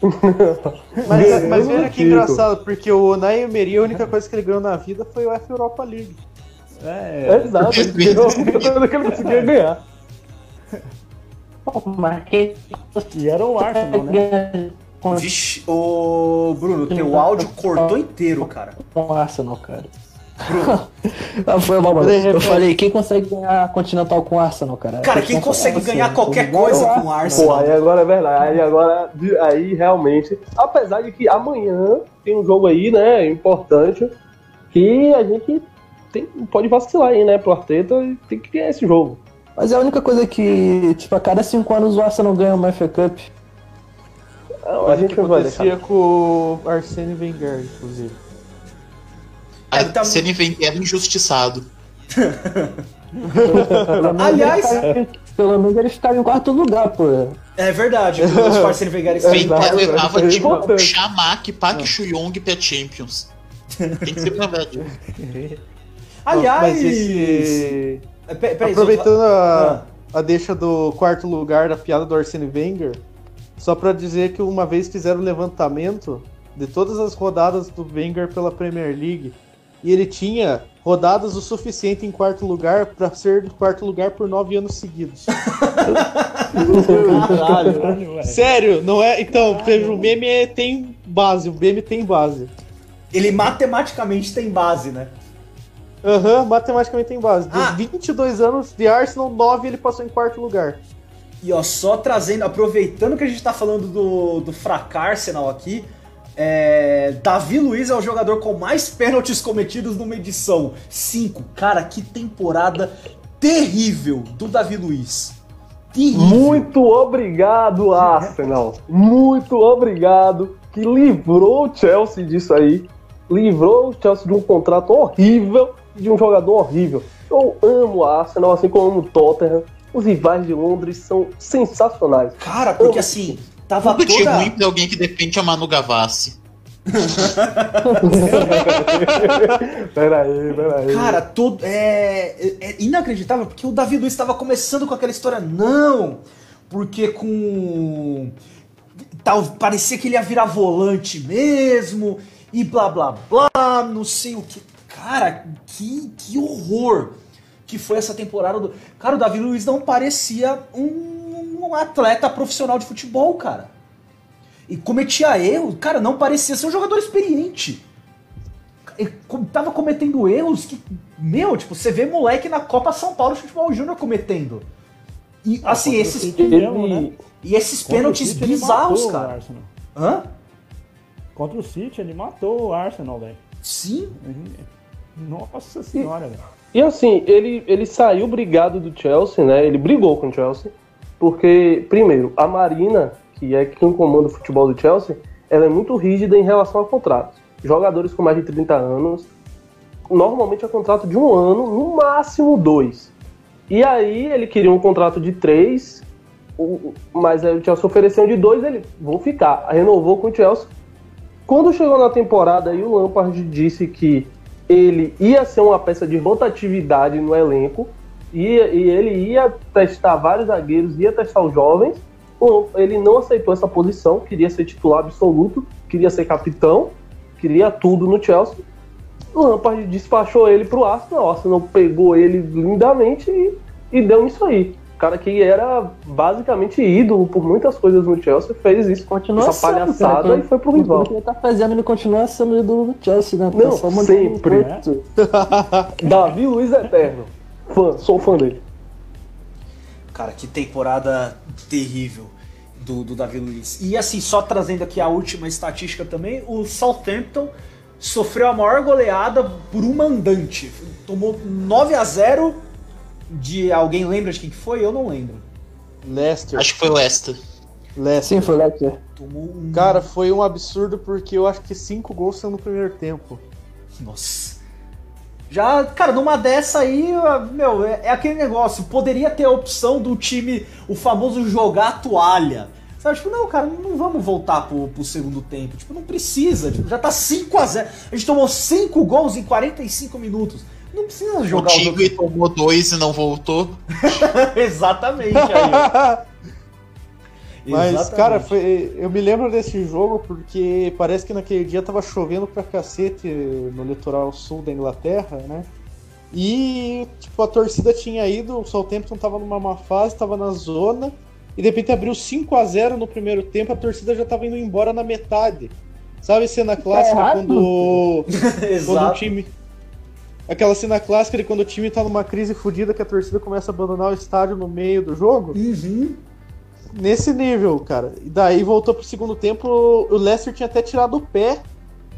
(laughs) Mas, mas veja que engraçado, porque o Nay Emery, a única coisa que ele ganhou na vida foi o F Europa League. É, Exato, ele (laughs) ganhou a que ele conseguia ganhar. E era o Arsenal, né? (laughs) com Vixe, ô Bruno, teu áudio cortou inteiro, cara. o Arsenal, cara? (laughs) Ah, foi mal, mano. Eu falei, quem consegue ganhar a Continental com Arsenal, cara? Cara, quem consegue ganhar qualquer coisa com o Pô, Arsenal? aí agora é verdade. Aí agora, aí realmente. Apesar de que amanhã tem um jogo aí, né, importante, que a gente tem, pode vacilar aí, né, pro Arteta e tem que ganhar esse jogo. Mas é a única coisa que, tipo, a cada cinco anos o Arsenal ganha uma FA Cup. A gente que acontecia com o Arsene Wenger, inclusive. É, tá- A Sene Wenger injustiçado. (laughs) Pelo menos Aliás- ele tá- pelo menos eles ficaram em quarto lugar, pô. É verdade, os parceiros Wenger Exato, Wenger levava é tipo importante. Shamak, Park Chu-Yong pra Champions. Tem que ser lembrar (laughs) disso. Aliás, esse. É, peraí, Aproveitando Ah. a, a deixa do quarto lugar da piada do Arsene Wenger, só pra dizer que uma vez fizeram um levantamento de todas as rodadas do Wenger pela Premier League e ele tinha rodadas o suficiente em quarto lugar pra ser do quarto lugar por nove anos seguidos. Caralho. Caralho, velho. Sério, não é? Então, o meme é- tem base, o meme tem base. Ele matematicamente tem base, né? Aham, matematicamente tem base. Dos Ah. 22 anos de Arsenal, 9 ele passou em quarto lugar. E ó, só trazendo, aproveitando que a gente tá falando do, do Fracarsenal aqui, é, Davi Luiz é o jogador com mais pênaltis cometidos numa edição. Cinco. Cara, que temporada terrível do Davi Luiz. Terrível. Muito obrigado, Arsenal. Muito obrigado. Que livrou o Chelsea disso aí. Livrou o Chelsea de um contrato horrível e de um jogador horrível. Eu amo o Arsenal, assim como amo o Tottenham. Os rivais de Londres são sensacionais. Cara, porque assim, tava Tudo de toda... ruim pra alguém que defende a Manu Gavassi. (laughs) peraí, peraí. Cara, todo, é, é- é inacreditável, porque o Davi Luiz estava começando com aquela história, não, porque com. Tal, parecia que ele ia virar volante mesmo, e blá blá blá, não sei o que. Cara, que, que horror que foi essa temporada do. Cara, o Davi Luiz não parecia um, um atleta profissional de futebol, cara. E cometia erros, cara, não parecia ser um jogador experiente ele tava cometendo erros que, meu, tipo, você vê moleque na Copa São Paulo de Futebol Júnior cometendo. E assim, contra o esses, Ele- mesmo, né? e esses Contra pênaltis bizarros, matou cara. Hã? Contra o City, ele matou o Arsenal, velho. Sim. Nossa senhora, velho. E assim, ele, ele saiu brigado do Chelsea, né? Ele brigou com o Chelsea, porque, primeiro, a Marina, que é quem comanda o futebol do Chelsea, ela é muito rígida em relação a contratos. Jogadores com mais de 30 anos, normalmente é contrato de um ano, no máximo dois. E aí ele queria um contrato de três, mas aí o Chelsea ofereceu de dois, ele, vou ficar. Renovou com o Chelsea. Quando chegou na temporada, aí o Lampard disse que ele ia ser uma peça de rotatividade no elenco e ele ia testar vários zagueiros, ia testar os jovens. Bom, Ele não aceitou essa posição, queria ser titular absoluto, queria ser capitão, queria tudo no Chelsea. O Lampard despachou ele pro Arsenal, o Arsenal pegou ele lindamente e, e deu nisso aí. O cara que era basicamente ídolo por muitas coisas no Chelsea fez isso, Continua essa sendo, palhaçada cara, e foi pro rival. que ele tá fazendo, ele continua sendo ídolo do Chelsea, né? Não, Tá só sempre. um ponto. (laughs) (laughs) Davi Luiz Eterno. Fã, sou fã dele. Cara, que temporada terrível do, do Davi Luiz. E assim, só trazendo aqui a última estatística também, o Southampton sofreu a maior goleada por um mandante. Tomou 9 a 0 de alguém lembra de quem que foi? Eu não lembro. Leicester. Acho que foi o Leicester. Leicester. Sim, foi Leicester. Tomou um Cara, foi um absurdo porque eu acho que cinco gols são no primeiro tempo. Nossa. Já, cara, numa dessa aí, meu, é, é aquele negócio. Poderia ter a opção do time, o famoso jogar a toalha. Sabe, tipo, não, cara, não vamos voltar pro, pro segundo tempo. Tipo, não precisa. Tipo, já tá 5 a 0 A gente tomou 5 gols em 45 minutos. Não precisa O jogar os Tigre tomou dois e não voltou. (laughs) Exatamente aí. (laughs) Mas, Exatamente. cara, foi, eu me lembro desse jogo porque parece que naquele dia tava chovendo pra cacete no litoral sul da Inglaterra, né? E, tipo, a torcida tinha ido, o Southampton tava numa má fase, tava na zona, e de repente abriu 5 a 0 no primeiro tempo, a torcida já tava indo embora na metade. Sabe cena clássica quando, quando o (laughs) time. Aquela cena clássica de quando o time tá numa crise fodida que a torcida começa a abandonar o estádio no meio do jogo? Uhum. Nesse nível, cara. E daí voltou pro segundo tempo, o Leicester tinha até tirado o pé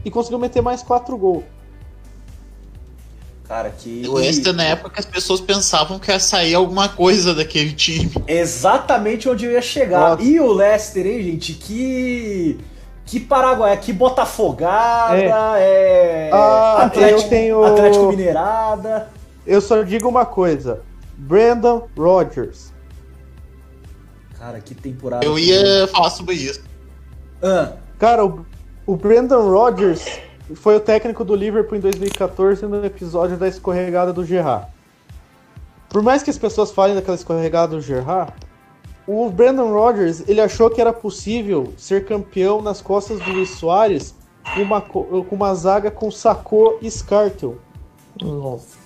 e conseguiu meter mais quatro gols. Cara, que. O Leicester, na época, que as pessoas pensavam que ia sair alguma coisa daquele time. Exatamente onde eu ia chegar. Nossa. E o Leicester, hein, gente? Que. Que Paraguai, que Botafogada, é. Ah, Atlético, eu tenho- Atlético Mineirada. Eu só digo uma coisa: Brandon Rodgers. Cara, que temporada. Eu ia falar sobre isso. Ah, Cara, o, o Brandon Rodgers foi o técnico do Liverpool em 2014 no episódio da escorregada do Gerrard. Por mais que as pessoas falem daquela escorregada do Gerrard, o Brandon Rodgers ele achou que era possível ser campeão nas costas do Luiz Soares com uma, co- com uma zaga com Sacô e Scartel. Nossa.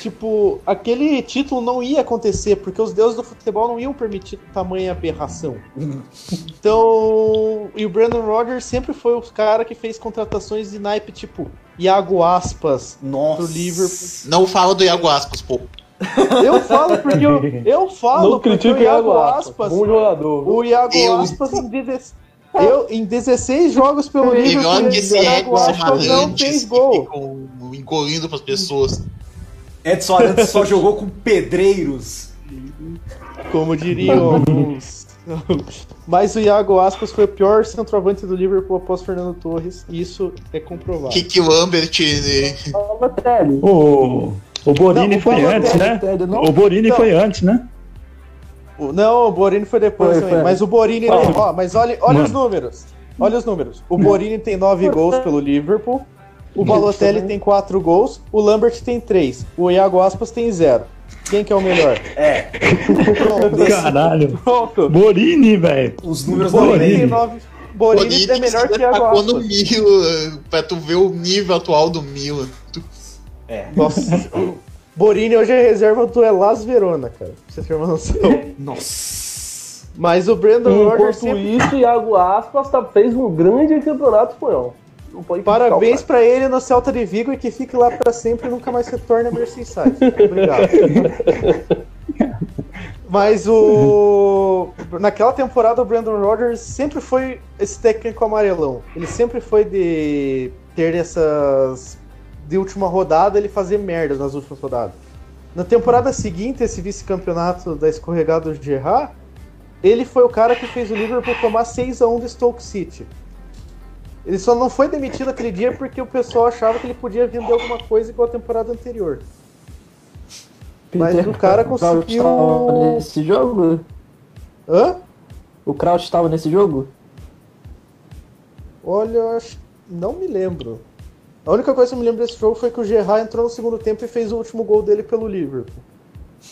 tipo, aquele título não ia acontecer, porque os deuses do futebol não iam permitir tamanha aberração. (laughs) Então, e o Brandon Rodgers sempre foi o cara que fez contratações de naipe, tipo, Iago Aspas Nossa. do Liverpool. Não fala do Iago Aspas, pô. Eu falo porque eu, eu falo Não porque o Iago Aspas. Bom jogador. O Iago Eu- Aspas em 16, eu, em 16 jogos pelo Melhor Liverpool, que esse o Iago Aspas não fez que gol. ficam engolindo pras pessoas. Edson Arantes só jogou com pedreiros. Como diriam alguns. Mas o Iago Aspas foi o pior centroavante do Liverpool após Fernando Torres, e isso é comprovado. Kiki Lambert, né? Balotelli. O, o Borini Não, o foi antes, né? O Borini Não. foi antes, né? Não, o Borini foi depois Foi, também. foi. Mas o Borini. Ah. Ó, mas olha, olha Mano. os números. Olha os números. O Borini tem 9 gols pelo Liverpool. O Balotelli tem 4 gols. O Lambert tem 3. O Iago Aspas tem 0. Quem que é o melhor? É, Pronto. Caralho. Pronto. Borini, velho. os números Borini. Borini tem vêm. 9. Borini é melhor que Iago atacou no Aspas. Milan, pra tu ver o nível atual do Milan. Tu- É. Nossa. (laughs) Borini hoje é reserva do Elas Verona, cara. Pra você ter uma noção. Nossa. Mas o Brandon Rodgers Enquanto sempre isso, Iago Aspas tá- fez um grande campeonato espanhol. Não pode Parabéns pra ele no Celta de Vigo e que fique lá pra sempre e nunca mais retorne a Merseyside. Obrigado. (laughs) Mas o. Naquela temporada, o Brandon Rodgers sempre foi esse técnico amarelão. Ele sempre foi de ter essas. De última rodada, ele fazer merda nas últimas rodadas. Na temporada seguinte, esse vice-campeonato da escorregada do Gerrard, ele foi o cara que fez o Liverpool tomar 6x1 do Stoke City. Ele só não foi demitido aquele dia porque o pessoal achava que ele podia vender alguma coisa igual a temporada anterior. Mas Peter o cara conseguiu- tava nesse jogo? Hã? O Kraut estava nesse jogo? Olha, eu acho... não me lembro. A única coisa que eu me lembro desse jogo foi que o Gerrard entrou no segundo tempo e fez o último gol dele pelo Liverpool.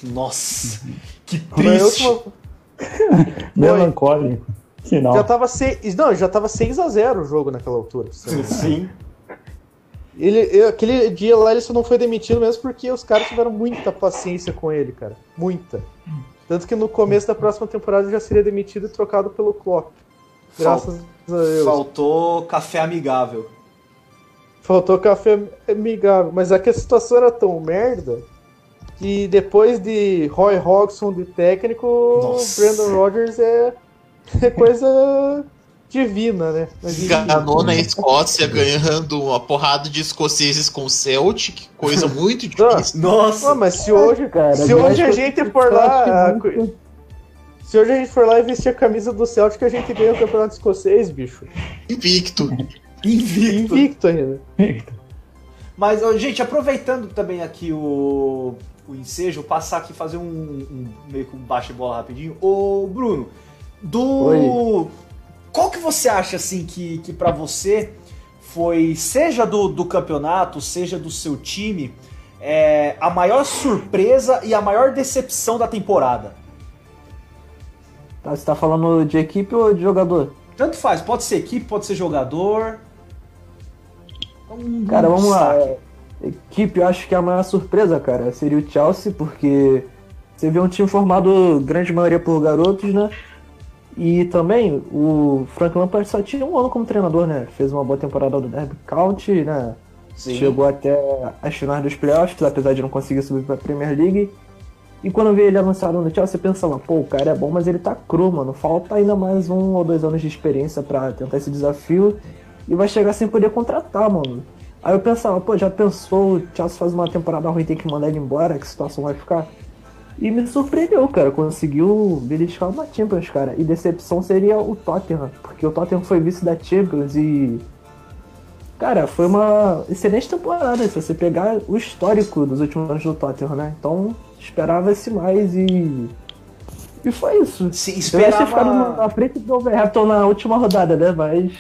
Nossa. Que Foi a triste. última- (laughs) Melancólico. Final. Já tava 6. Não, já tava 6 a 0 o jogo naquela altura. Sim. Ele, eu- aquele dia lá ele só não foi demitido mesmo porque os caras tiveram muita paciência com ele, cara. Muita. Tanto que no começo da próxima temporada ele já seria demitido e trocado pelo Klopp. Graças a Deus. Faltou café amigável. Faltou café amigável. Mas é que a situação era tão merda que depois de Roy Hodgson de técnico, Nossa. Brandon Rodgers é, é coisa (laughs) divina, né? Mas. Enganou na Escócia, ganhando uma porrada de escoceses com o Celtic, coisa (laughs) muito difícil. Nossa. Mas se hoje, Cara, se hoje a gente for lá. muito- Se hoje a gente for lá e vestir a camisa do Celtic, a gente ganha o campeonato escocês, bicho. Invicto. Invicto. Invicto ainda. Mas, gente, aproveitando também aqui o, o ensejo, passar aqui fazer um, um- meio que um baixa bola rapidinho. Ô, Bruno, do. Oi. Qual que você acha, assim, que, que para você foi, seja do, do campeonato, seja do seu time, é, a maior surpresa e a maior decepção da temporada? Tá, você tá falando de equipe ou de jogador? Tanto faz, pode ser equipe, pode ser jogador. Um Cara, vamos lá. Equipe, eu acho que a maior surpresa, cara, seria o Chelsea, porque você vê um time formado, grande maioria por garotos, né? E também o Frank Lampard só tinha um ano como treinador, né? Fez uma boa temporada do Derby County, né? Sim. Chegou até as finais dos playoffs, apesar de não conseguir subir pra Premier League. E quando veio ele anunciado no Chelsea, você pensava, pô, o cara é bom, mas ele tá cru, mano. Falta ainda mais um ou dois anos de experiência pra tentar esse desafio. E vai chegar sem poder contratar, mano. Aí eu pensava, pô, já pensou, o Chelsea faz uma temporada ruim, tem que mandar ele embora, que situação vai ficar? E me surpreendeu, cara. Conseguiu beliscar uma Champions, cara. E decepção seria o Tottenham, porque o Tottenham foi vice da Champions e Cara, foi uma excelente temporada, se você pegar o histórico dos últimos anos do Tottenham, né? Então, esperava-se mais e. E foi isso. Sim, Eu acho que ficaram esperava... na frente do Overhampton na última rodada, né? Mas.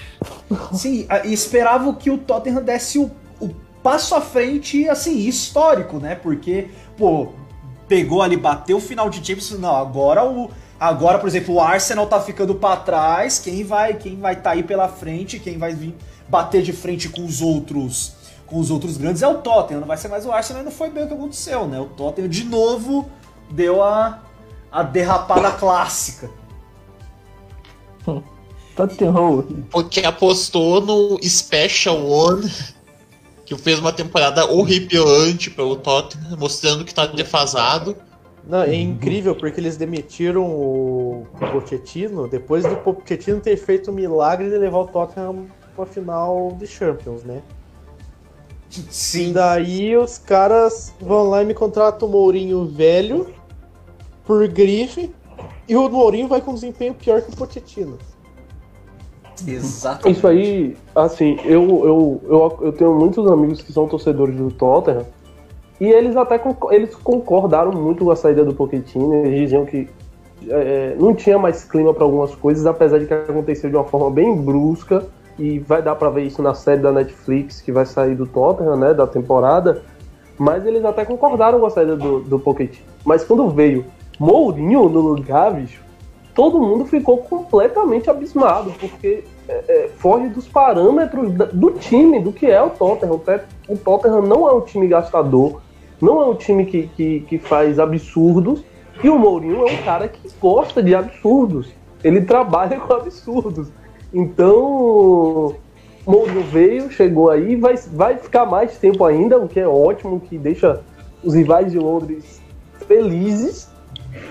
Sim, esperava que o Tottenham desse o, o passo à frente, assim, histórico, né? Porque, pô, pegou ali, bateu o final de Champions, não, agora o agora, por exemplo, o Arsenal tá ficando pra trás, quem vai, quem vai tá aí pela frente, quem vai vir bater de frente com os outros com os outros grandes é o Tottenham, não vai ser mais o Arsenal, não foi bem o que aconteceu, né? O Tottenham de novo deu a, a derrapada clássica. (laughs) Tottenham. Porque apostou no Special One, que fez uma temporada horripilante pelo Tottenham, mostrando que tá defasado. Não, é incrível porque eles demitiram o Pochettino depois do Pochettino ter feito o milagre de levar o Tottenham pra final de Champions, né? E Sim. daí os caras vão lá e me contratam o Mourinho velho por grife e o Mourinho vai com desempenho pior que o Pochettino. Exato. Isso aí, assim, eu, eu, eu, eu tenho muitos amigos que são torcedores do Tottenham e eles até eles concordaram muito com a saída do Pochettino. Eles diziam que é, não tinha mais clima para algumas coisas, apesar de que aconteceu de uma forma bem brusca e vai dar para ver isso na série da Netflix que vai sair do Tottenham, né, da temporada. Mas eles até concordaram com a saída do, do Pochettino. Mas quando veio Mourinho no lugar, bicho, todo mundo ficou completamente abismado, porque é, é, foge dos parâmetros do time, do que é o Tottenham. O Te- O Tottenham não é um time gastador, não é um time que, que, que faz absurdos, e o Mourinho é um cara que gosta de absurdos. Ele trabalha com absurdos. Então, Mourinho veio, chegou aí, vai, vai ficar mais tempo ainda, o que é ótimo, que deixa os rivais de Londres felizes,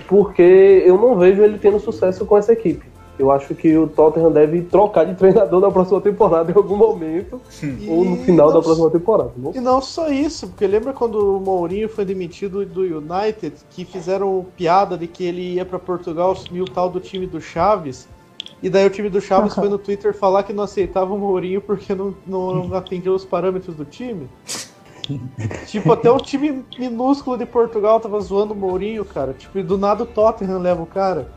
porque eu não vejo ele tendo sucesso com essa equipe. Eu acho que o Tottenham deve trocar de (laughs) treinador na próxima temporada em algum momento, ou no final não da próxima temporada. Não E não só isso, porque lembra quando o Mourinho foi demitido do United, que fizeram piada de que ele ia pra Portugal assumir o tal do time do Chaves, e daí o time do Chaves foi no (laughs) Twitter falar que não aceitava o Mourinho porque não, não atendia os parâmetros do time? (laughs) tipo, até o time minúsculo de Portugal tava zoando o Mourinho, cara. Tipo, e do nada o Tottenham leva o cara.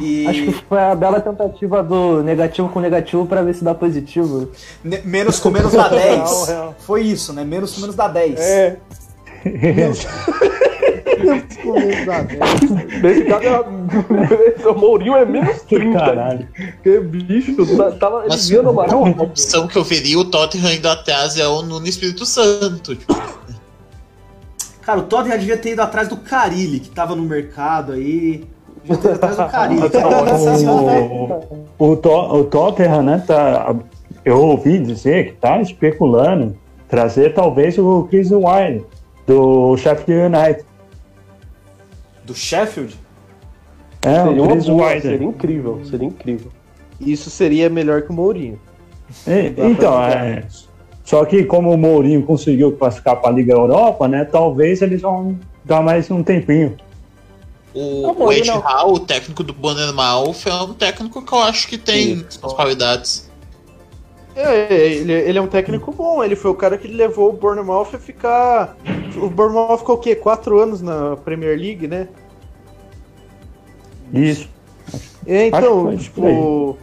E Acho que foi a bela tentativa do negativo com negativo pra ver se dá positivo. ne- menos com menos dá 10. Real, real. Foi isso, né? Menos com menos dá 10. É. (laughs) Nesse caso, é- (laughs) o Mourinho é menos 30. Caralho. Que bicho, tá- tava ele Mas- via no Uma opção que eu veria o Tottenham indo atrás é o Nuno Espírito Santo. Tipo, Cara, o Tottenham devia ter ido atrás do Carilli, que tava no mercado aí. Devia ter ido atrás do Carilli. que era sensacional. O, o, To- o Tottenham, né, tá, eu ouvi dizer que tá especulando trazer talvez o Chris Wilde do Sheffield United. Do Sheffield? É, Seria uma boa, seria incrível, seria incrível. Isso seria melhor que o Mourinho. E- Então, é, só que como o Mourinho conseguiu classificar para a Liga Europa, né, talvez eles vão dar mais um tempinho. O, o Ed. Howe, o técnico do Bournemouth, é um técnico que eu acho que tem Sim. as qualidades. É, ele, ele é um técnico bom. Ele foi o cara que levou o Bournemouth a ficar. O Bournemouth ficou o quê? Quatro anos na Premier League, né? Isso. É, então, tipo.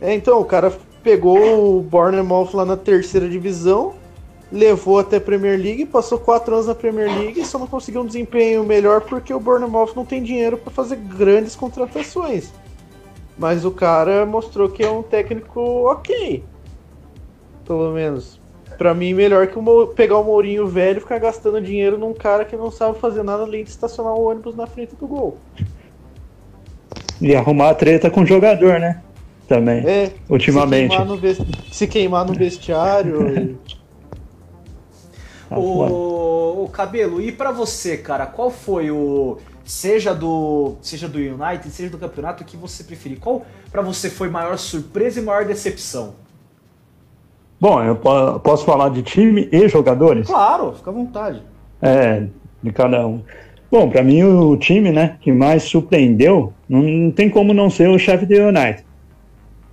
É, então, o cara pegou o Bournemouth lá na terceira divisão, levou até a Premier League, passou quatro anos na Premier League e só não conseguiu um desempenho melhor porque o Bournemouth não tem dinheiro para fazer grandes contratações. Mas o cara mostrou que é um técnico ok. Pelo menos. Pra mim, melhor que pegar o Mourinho velho e ficar gastando dinheiro num cara que não sabe fazer nada além de estacionar o ônibus na frente do gol. E arrumar a treta com o jogador, né? Também. É, Ultimamente. Se queimar no, ves- se queimar no vestiário. e- Tá. O, o Cabelo, e pra você, cara, qual foi o. Seja do. Seja do United, seja do campeonato, o que você preferir? Qual pra você foi maior surpresa e maior decepção? Bom, eu po- posso falar de time e jogadores? Claro, fica à vontade. É, de cada um. Bom, pra mim o time, né, que mais surpreendeu, não tem como não ser o chefe do United.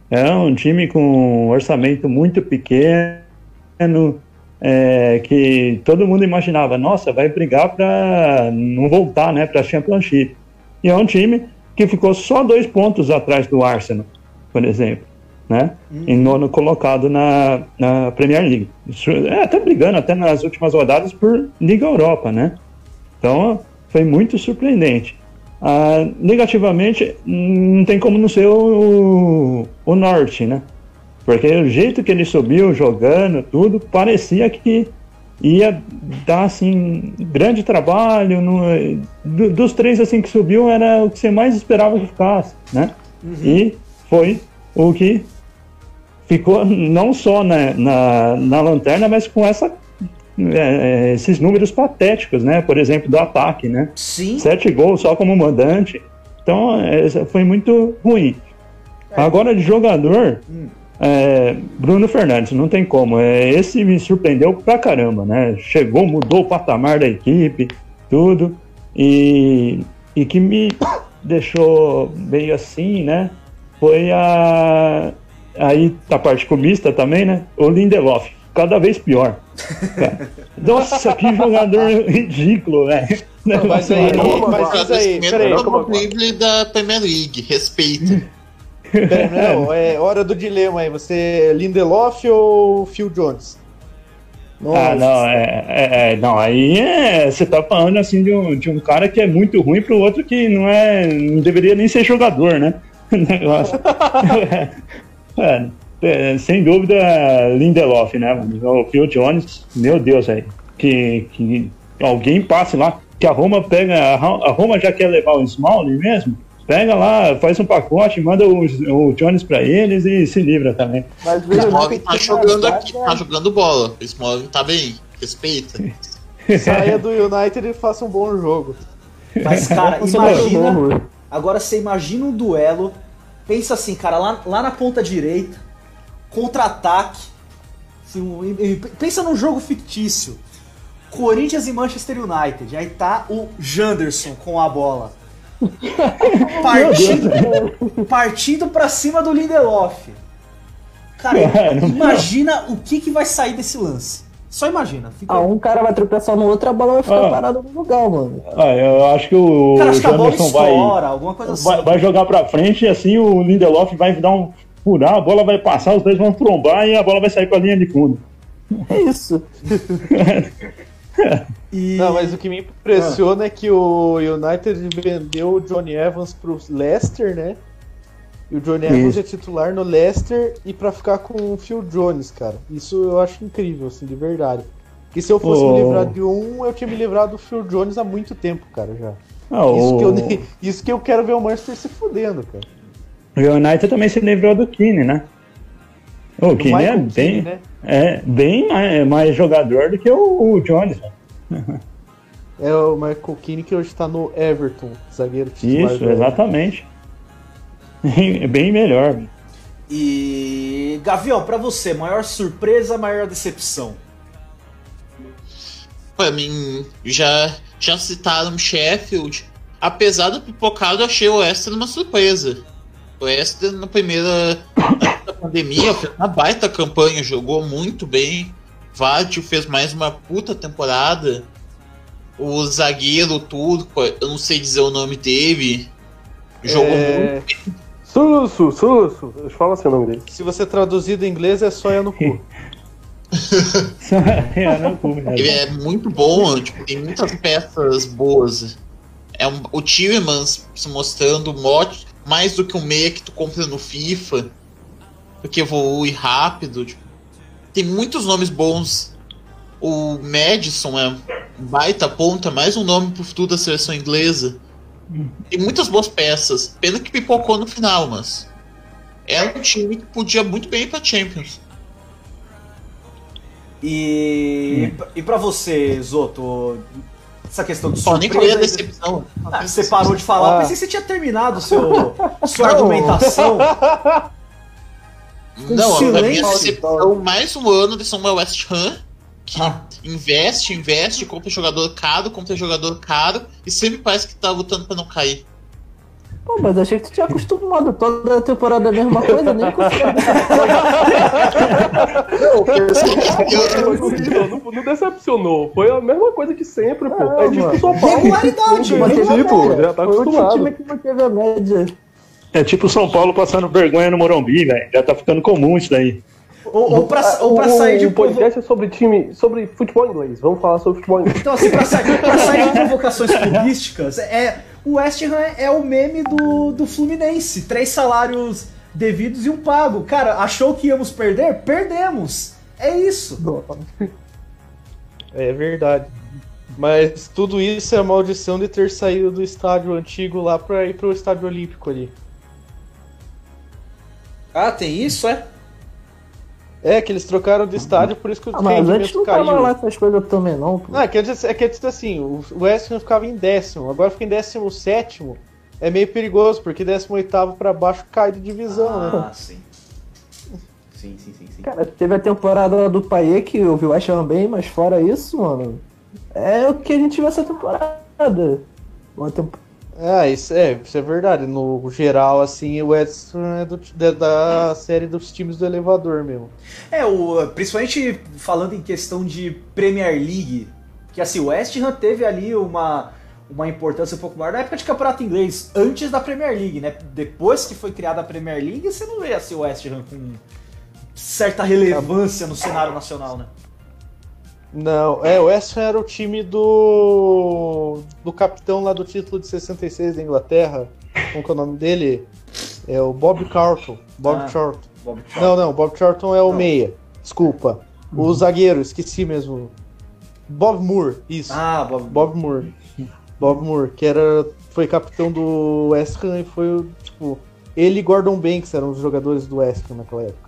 É um time com um orçamento muito pequeno, é, que todo mundo imaginava, nossa, vai brigar para não voltar, né, para Championship. E é um time que ficou só dois pontos atrás do Arsenal, por exemplo, né, em nono colocado na, na Premier League. Isso, é, até brigando até nas últimas rodadas por Liga Europa, né. Então, foi muito surpreendente. Ah, negativamente, não tem como não ser o, o Norte, né? Porque o jeito que ele subiu, jogando, tudo, parecia que ia dar, assim, grande trabalho. No, do- dos três, assim, que subiu, era o que você mais esperava que ficasse, né? E foi o que ficou não só na, na, na lanterna, mas com essa, é, é, esses números patéticos, né? Por exemplo, do ataque, né? Sim. Sete gols só como mandante. Então, é, foi muito ruim. Agora, de jogador, é, Bruno Fernandes, não tem como. É, esse me surpreendeu pra caramba, né? Chegou, mudou o patamar da equipe, tudo. E, e que me (coughs) deixou meio assim, né? Foi a. Aí, a parte clubista também, né? O Lindelof. Cada vez pior. Cara, (laughs) Nossa, que jogador ridículo, velho. Mas aí, Calma, mas diz aí, peraí, é o drible da Premier League, respeita. peraí, não, é hora do dilema aí. Você é Lindelof ou Phil Jones? Ah, não, é, é- é- não, aí é, você tá falando assim de um, de um cara que é muito ruim pro outro que não é, não deveria nem ser jogador, né? (laughs) O negócio. (laughs) É, é, sem dúvida, Lindelof, né? mano? O Phil Jones, meu Deus, aí, que, que alguém passe lá, que a Roma pega, a Ro- a Roma já quer levar o Smalling mesmo, pega lá, faz um pacote, manda o, o Jones pra eles e se livra também. Mas O Smalling tá jogando aqui, né? tá jogando bola. O Smalling tá bem, respeita. (laughs) Saia do United e faça um bom jogo. Mas, cara, imagina. Agora você imagina um duelo. Pensa assim, cara, lá, lá na ponta direita, contra-ataque. assim, um- pensa num jogo fictício. Corinthians e Manchester United. Aí tá o Janderson com a bola. (laughs) Partindo, partindo pra cima do Lindelof. Cara, (laughs) Cara, imagina o que, que vai sair desse lance. Só imagina. Fica... Ah, um cara vai tropeçar no outro, a bola vai ficar Ah. parada no lugar, mano. Ah, eu acho que o Cara, acho que a bola Janderson vai, estoura, alguma coisa assim. vai, vai jogar pra frente e assim o Lindelof vai dar um furar, a bola vai passar, os dois vão trombar e a bola vai sair pra linha de fundo. É isso. (laughs) E... Não, mas o que me impressiona é que o United vendeu o Johnny Evans pro Leicester, né? E o Johnny Evans é titular no Leicester e pra ficar com o Phil Jones, cara. Isso eu acho incrível, assim, de verdade. Porque se eu fosse Oh. me livrar de um, eu tinha me livrado do Phil Jones há muito tempo, cara, já. Ah, Isso, que eu, isso que eu quero ver o Manchester se fudendo, cara. o United também se livrou do Keane, né? O Do Keane é Michael bem, Keane, né? é bem mais, mais jogador do que o, o Jones. né? É o Michael Keane que hoje tá no Everton, zagueiro titular. Isso, do Exatamente. bem melhor. E Gavião, pra você, maior surpresa, maior decepção? Pra mim, já, já citaram Sheffield. Apesar do pipocado, eu achei o Leicester uma surpresa. O Leicester, na primeira da pandemia, fez uma baita campanha, jogou muito bem. Vardy fez mais uma puta temporada. O zagueiro turco, eu não sei dizer o nome dele, jogou É, muito. Sussu, Sussu. Eu falo assim o nome dele. Se você traduzir do inglês, é só no cu. (laughs) É, não, pô, é. Ele é muito bom, tipo, tem muitas peças boas. É um, o Tillemans se mostrando mote, mais do que um meia que tu compra no FIFA, porque evolui rápido. tipo, tem muitos nomes bons. O Madison é um baita ponta, mais um nome pro futuro da seleção inglesa. Tem muitas boas peças. Pena que pipocou no final, mas. Era um time que podia muito bem ir pra Champions. E, e pra você, Zoto, essa questão de Só nem falei a surpresa... decepção. Ah, você parou de falar, Ah. pensei que você tinha terminado seu, sua argumentação. Com Não, a minha decepção mais um ano de São Paulo West Ham, que Ah. investe, investe, compra jogador caro, compra jogador caro e sempre parece que tá lutando pra não cair. Pô, mas achei que tu tinha acostumado toda a temporada a mesma coisa, nem conseguiu. Não, (laughs) não, não decepcionou. Foi a mesma coisa que sempre, pô. Ah, É tipo mano. São Paulo. Regularidade, tipo, já tá Foi o acostumado. time que manteve a média. É tipo São Paulo passando vergonha no Morumbi, velho. Já tá ficando comum isso daí. Ou, ou pra, ou pra O- sair de O podcast é sobre time, sobre futebol inglês. Vamos falar sobre futebol inglês. Então, assim, pra sair, pra sair de (laughs) provocações clubísticas, é, o West Ham é, é o meme do, do Fluminense. Três salários devidos e um pago. Cara, achou que íamos perder? Perdemos. É isso. É verdade. Mas tudo isso é a maldição de ter saído do estádio antigo lá pra ir pro estádio olímpico ali. Ah, tem isso, é? É, que eles trocaram de estádio, por isso que o Ah, mas antes não tava caiu. lá essas coisas também, não. Pô. Ah, é que antes, é que antes assim, o West Ham ficava em décimo, agora fica em décimo sétimo. É meio perigoso, porque décimo oitavo pra baixo cai de divisão, né? Ah, sim. Sim, sim, sim, sim. Cara, teve a temporada do Paê que eu vi o West Ham bem, mas fora isso, mano, é o que a gente viu essa temporada. Uma temp- Ah, isso é, isso é verdade. No geral, assim, o Ham é do- da, da série dos times do elevador mesmo. É, o, principalmente falando em questão de Premier League, que assim, o West Ham teve ali uma, uma importância um pouco maior na época de campeonato inglês, antes da Premier League, né? Depois que foi criada a Premier League, você não vê assim o West Ham com certa relevância no cenário nacional, né? Não, é, o West Ham era o time do. do capitão lá do título de 66 da Inglaterra. Como que é o nome dele? É o Bob Charlton. Bob Ah. Charlton. Bob Não, não, Bob Charlton é o Não. meia. Desculpa. O zagueiro, esqueci mesmo. Bob Moore, isso. Ah, Bob, Bob Moore. Bob Moore, que era. Foi capitão do West Ham e foi. Tipo. Ele e Gordon Banks eram os jogadores do West Ham naquela época.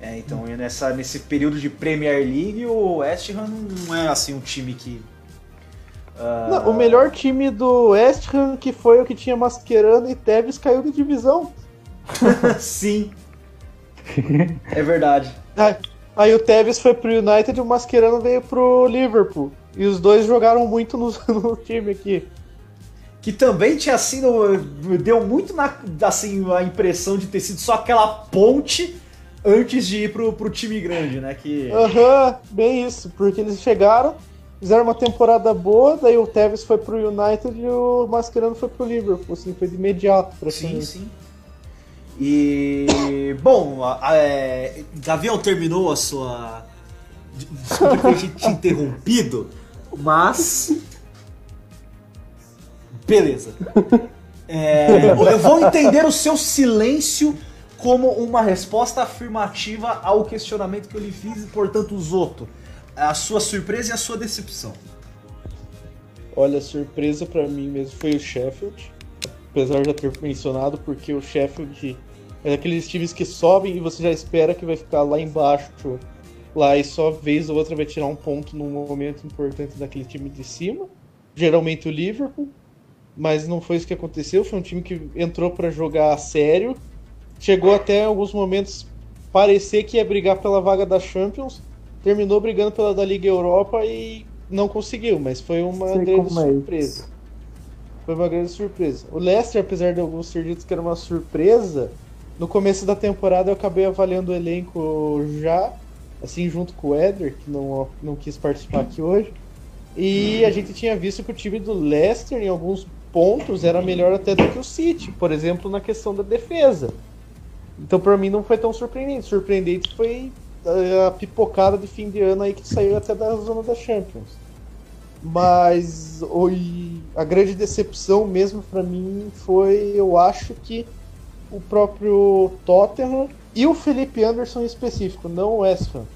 É, então e nessa, nesse período de Premier League, o West Ham não é assim um time que. ah, Não, o melhor time do West Ham, que foi o que tinha Mascherano e Tevez, caiu de divisão. (laughs) Sim. é verdade. Aí, aí o Tevez foi pro United e o Mascherano veio pro Liverpool. E os dois jogaram muito no, (laughs) no time aqui. Que também tinha sido. Deu muito na, assim, a impressão de ter sido só aquela ponte antes de ir pro, pro time grande, né? Que. Aham, bem isso. Porque eles chegaram, fizeram uma temporada boa, daí o Tevez foi pro United e o Mascherano foi pro Liverpool. Assim, foi de imediato pra Sim, sim. E. Bom, é, Gavião terminou a sua. Desculpa ter te- te interrompido, mas. Beleza. É, eu vou entender o seu silêncio como uma resposta afirmativa ao questionamento que eu lhe fiz e, portanto, Zoto. A sua surpresa e a sua decepção. Olha, surpresa pra mim mesmo foi o Sheffield. Apesar de eu ter mencionado, porque o Sheffield é daqueles times que sobem e você já espera que vai ficar lá embaixo, lá e só vez ou outra vai tirar um ponto num momento importante daquele time de cima. Geralmente o Liverpool, mas não foi isso que aconteceu. Foi um time que entrou pra jogar a sério, chegou até alguns momentos parecer que ia brigar pela vaga da Champions, terminou brigando pela da Liga Europa e não conseguiu, mas foi uma Sei grande é surpresa. Foi uma grande surpresa. O Leicester, apesar de alguns ser ditos que era uma surpresa, no começo da temporada eu acabei avaliando o elenco já, assim, junto com o Éder, que não, não quis participar aqui hoje. E a gente tinha visto que o time do Leicester, em alguns pontos, era melhor até do que o City, por exemplo, na questão da defesa. Então, pra mim, não foi tão surpreendente. Surpreendente foi a pipocada de fim de ano aí que saiu até da zona da Champions. Mas o- e a grande decepção mesmo pra mim foi, eu acho que o próprio Tottenham e o Felipe Anderson em específico, não o West Ham.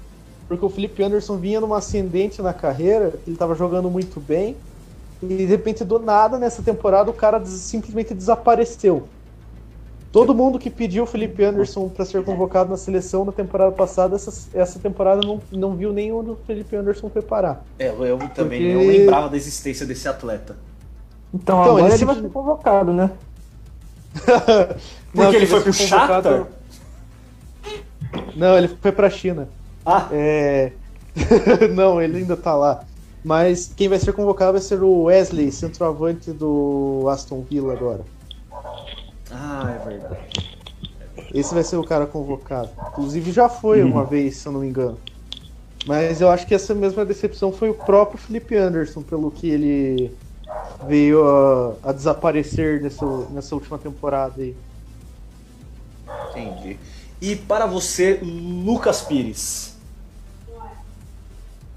Porque o Felipe Anderson vinha numa ascendente na carreira, ele estava jogando muito bem, e de repente do nada nessa temporada o cara simplesmente desapareceu. Todo mundo que pediu o Felipe Anderson para ser convocado na seleção na temporada passada, essa, essa temporada não, não viu nem onde o Felipe Anderson foi parar. É, eu também Porque- não lembrava da existência desse atleta. Então, Então, agora ele ele vai se- ser convocado, né? (laughs) Porque ele quem foi pro convocado- Shakhtar? Não, ele foi pra China. Ah, É... (laughs) não, ele ainda tá lá. Mas quem vai ser convocado vai ser o Wesley, centroavante do Aston Villa agora. Ah, é verdade. Esse vai ser o cara convocado. Inclusive já foi uma vez, se eu não me engano. Mas eu acho que essa mesma decepção foi o próprio Felipe Anderson, pelo que ele veio a, a desaparecer nessa, nessa última temporada aí. Entendi. E para você, Lucas Pires?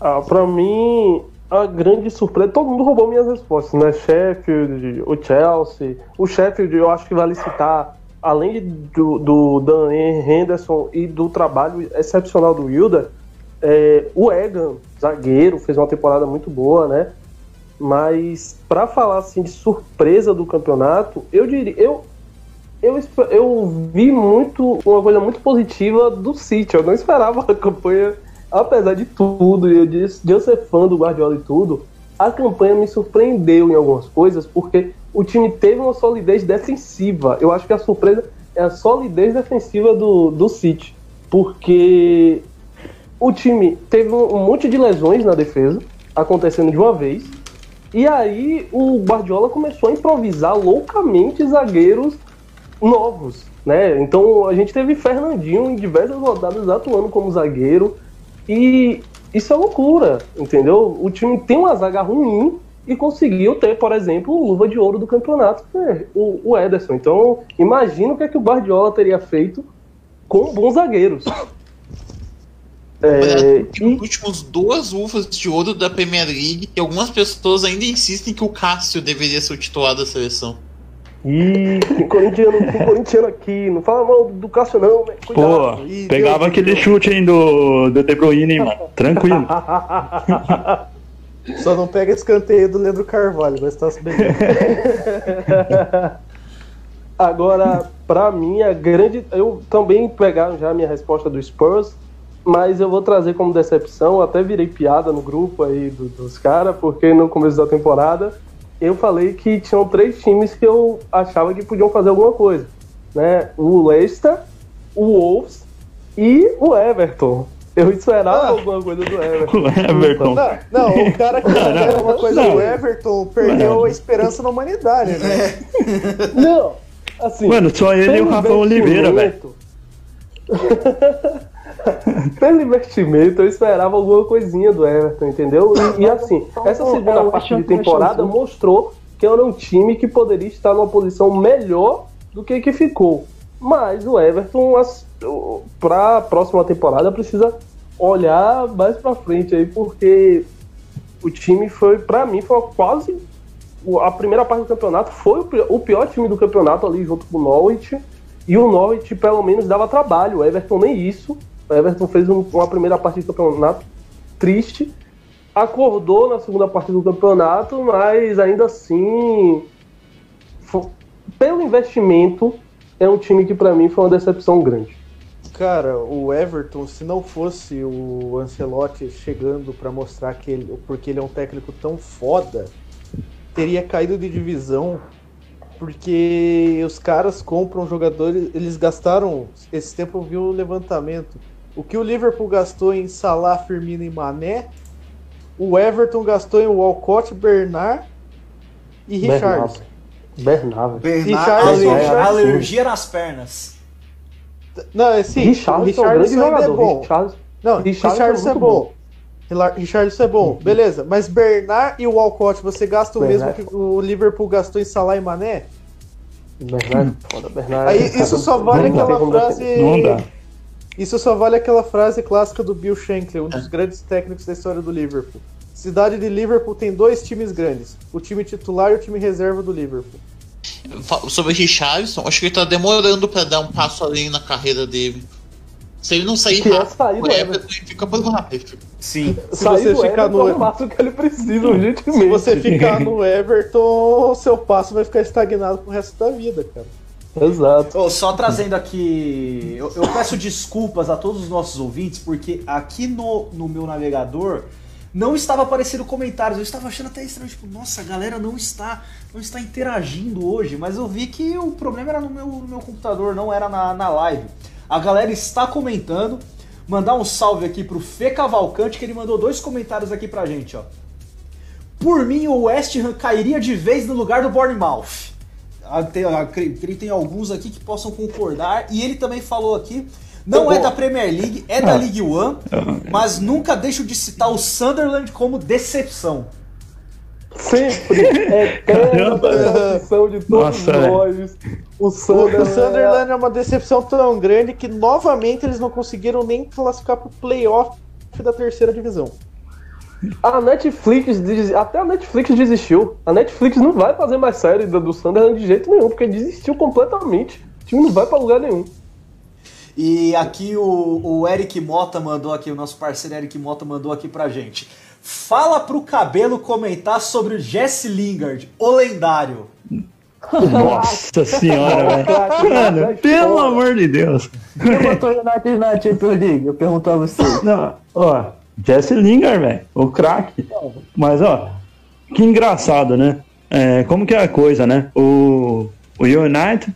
Ah, pra mim, a grande surpresa. Todo mundo roubou minhas respostas, né? Sheffield, o Chelsea. O Sheffield, eu acho que vale citar além do, do Dan Henderson e do trabalho excepcional do Wilder, é, o Egan, zagueiro, fez uma temporada muito boa, né? Mas para falar assim de surpresa do campeonato, eu diria, eu, eu, eu vi muito uma coisa muito positiva do City. Eu não esperava (laughs) a campanha, apesar de tudo, e eu de, de eu ser fã do Guardiola e tudo, a campanha me surpreendeu em algumas coisas, porque o time teve uma solidez defensiva. Eu acho que a surpresa é a solidez defensiva do, do City, porque o time teve um, um monte de lesões na defesa acontecendo de uma vez. E aí o Guardiola começou a improvisar loucamente zagueiros novos, né? Então a gente teve Fernandinho em diversas rodadas atuando como zagueiro e isso é loucura, entendeu? O time tem uma zaga ruim e conseguiu ter, por exemplo, o luva de ouro do campeonato, que é o, o Ederson. Então imagina o que é que o Guardiola teria feito com bons zagueiros. É, Os últimos duas uvas de ouro da Premier League e algumas pessoas ainda insistem que o Cássio deveria ser o titular da seleção. Ih, tem corintiano, tem corintiano aqui, não fala mal do Cássio não, né? Pô, Cuidado. Ih, pegava Deus, aquele Deus. chute hein, do, do De Bruyne, hein, mano. Tranquilo. (laughs) Só não pega escanteio do Leandro Carvalho, mas tá se bem. (laughs) Agora, pra mim, a grande. Eu também pegaram já a minha resposta do Spurs, mas eu vou trazer como decepção. Eu até virei piada no grupo aí do- dos caras, porque no começo da temporada eu falei que tinham três times que eu achava que podiam fazer alguma coisa. Né? O Leicester, o Wolves e o Everton. Eu esperava Ah. alguma coisa do Everton. (laughs) O Everton. Não, não, o cara que Não, não. era uma coisa Não. do Everton perdeu a esperança na humanidade, né? Não, assim. Mano, só ele e o Rafael Oliveira, velho. (laughs) (laughs) Pelo investimento, eu esperava alguma coisinha do Everton, entendeu? E, e, assim, essa segunda parte de temporada mostrou que era um time que poderia estar numa posição melhor do que que ficou. Mas o Everton, para a próxima temporada, precisa olhar mais pra frente aí, porque o time foi, pra mim, foi quase a primeira parte do campeonato foi o pior, o pior time do campeonato ali junto com o Norwich. E o Norwich pelo menos dava trabalho. O Everton nem isso. O Everton fez um- uma primeira parte do campeonato triste. Acordou na segunda parte do campeonato, mas ainda assim, fo- pelo investimento, é um time que pra mim foi uma decepção grande. Cara, o Everton, se não fosse o Ancelotti chegando pra mostrar que ele, porque ele é um técnico tão foda, teria caído de divisão, porque os caras compram jogadores, eles gastaram, esse tempo eu vi o levantamento, o que o Liverpool gastou em Salah, Firmino e Mané, o Everton gastou em Walcott, Bernard e Richard. Bernardo. Bernardo, Richarlison, ale- Richarlison. alergia nas pernas. Não, é sim, é um grande Richarlison ainda é jogador. bom. Richarlison- Não, Richardson é é bom. Rila- Richardson é bom, beleza. Mas Bernard e o Walcott, você gasta o Bernard. mesmo que o Liverpool gastou em Salah e Mané? Bernardo, foda, Bernardo. Aí isso só vale aquela frase. Não dá. Isso só vale aquela frase clássica do Bill Shankly, um dos grandes técnicos da história do Liverpool. Cidade de Liverpool tem dois times grandes: o time titular e o time reserva do Liverpool. Sobre o Richarlison, acho que ele tá demorando pra dar um passo além na carreira dele. Se ele não sair Que é rápido, sair do o Everton fica por lá. Sim. Se Sair você ficar Everton no- é o passo que ele precisa, (laughs) urgentemente. Se você ficar no Everton, seu passo vai ficar estagnado pro resto da vida, cara. Exato. Ô, só trazendo aqui, eu, eu peço desculpas a todos os nossos ouvintes, porque aqui no, no meu navegador não estava aparecendo comentários. Eu estava achando até estranho, tipo, nossa, a galera não está, não está interagindo hoje, mas eu vi que o problema era no meu, no meu computador, não era na, na live. A galera está comentando. Mandar um salve aqui pro Fê Cavalcante, que ele mandou dois comentários aqui pra gente, ó. Por mim, o West Ham cairia de vez no lugar do Bournemouth. Ah, tem- ah, creio que tem alguns aqui que possam concordar. E ele também falou aqui, não é da Premier League, é da League One, mas nunca deixo de citar o Sunderland como decepção. Sempre. Eterna (laughs) decepção de todos Nossa, é. nós. O O Sunderland. Sunderland é uma decepção tão grande que novamente eles não conseguiram nem classificar pro playoff da terceira divisão. A Netflix, até a Netflix desistiu. A Netflix não vai fazer mais série do do Sunderland de jeito nenhum, porque desistiu completamente. O time não vai pra lugar nenhum. E aqui o, o Eric Mota mandou aqui, o nosso parceiro Eric Mota mandou aqui pra gente. Fala pro cabelo comentar sobre o Jesse Lingard, o lendário. Nossa senhora, velho. Mano, pelo amor de Deus. Quem botou o United na Champions League? Eu pergunto a você. Não, ó, Jesse Lingard, velho, o craque. Mas, ó, que engraçado, né? É, como que é a coisa, né? O, o United,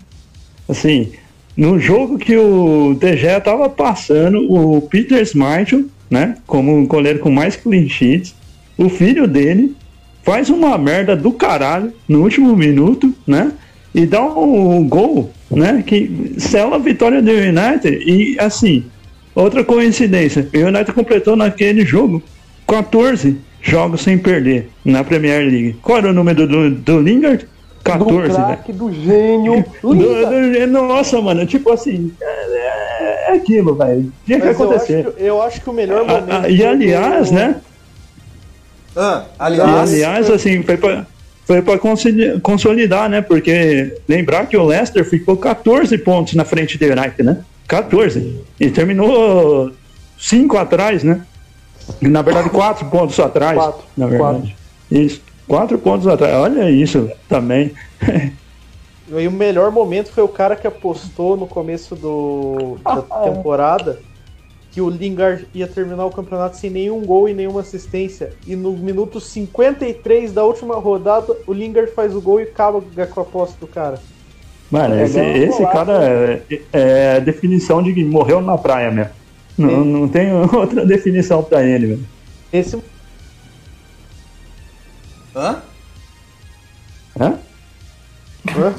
assim, no jogo que o Gea tava passando, o Peter Schmeichel, né? Como o goleiro com mais clean sheets, o filho dele faz uma merda do caralho no último minuto, né? E dá um, gol, né? Que sela a vitória do United. E assim, outra coincidência, o United completou naquele jogo 14 jogos sem perder na Premier League. Qual era o número do, do Lingard? 14, do né? craque, do gênio. Do- do- nossa, mano, tipo assim, é, é aquilo, velho. Tinha que Mas eu acho acontecer. que, eu acho que o melhor Ah, momento. ah, e foi aliás, né? Ah, E, aliás, aliás, assim, foi pra, foi pra consoli- consolidar, né? Porque lembrar que o Leicester ficou 14 pontos na frente do United, né? 14. E terminou 5 atrás, né? Na verdade, 4 pontos atrás. Quatro, Na verdade. Isso. 4 pontos atrás. Olha isso também. E o melhor momento foi o cara que apostou no começo do, da temporada que o Lingard ia terminar o campeonato sem nenhum gol e nenhuma assistência. E no minuto 53 da última rodada, o Lingard faz o gol e acaba com a aposta do cara. Mano, É, esse, não, esse cara é, é a definição de que morreu na praia mesmo. Não, não tem (laughs) outra definição pra ele, velho. Esse hã? Hã?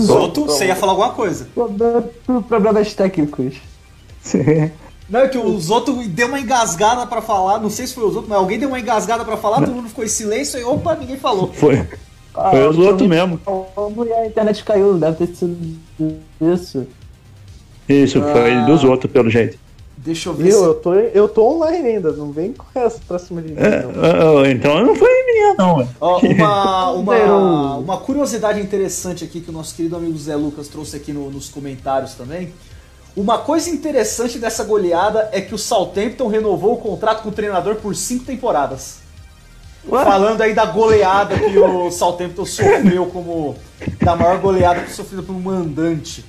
Zoto, você ia falar alguma coisa. Problema- Problemas técnicos. Não, é que o Zoto deu uma engasgada pra falar, não sei se foi o Zoto, mas alguém deu uma engasgada pra falar, todo mundo ficou em silêncio e opa, ninguém falou. Foi. Ah, Foi os eu outros mesmo. E a internet caiu, deve ter sido isso. Isso, foi Ah. dos outros, pelo jeito. Deixa eu ver Viu? se... Eu tô, eu tô online ainda, não vem com essa pra cima de mim. É, não. ah, ah, então não foi minha, não. Ó, (laughs) uma, uma, uma curiosidade interessante aqui que o nosso querido amigo Zé Lucas trouxe aqui no- nos comentários também. Uma coisa interessante dessa goleada é que o Southampton renovou o contrato com o treinador por cinco temporadas. Falando aí da goleada que o Southampton sofreu como da maior goleada que sofreu pelo mandante.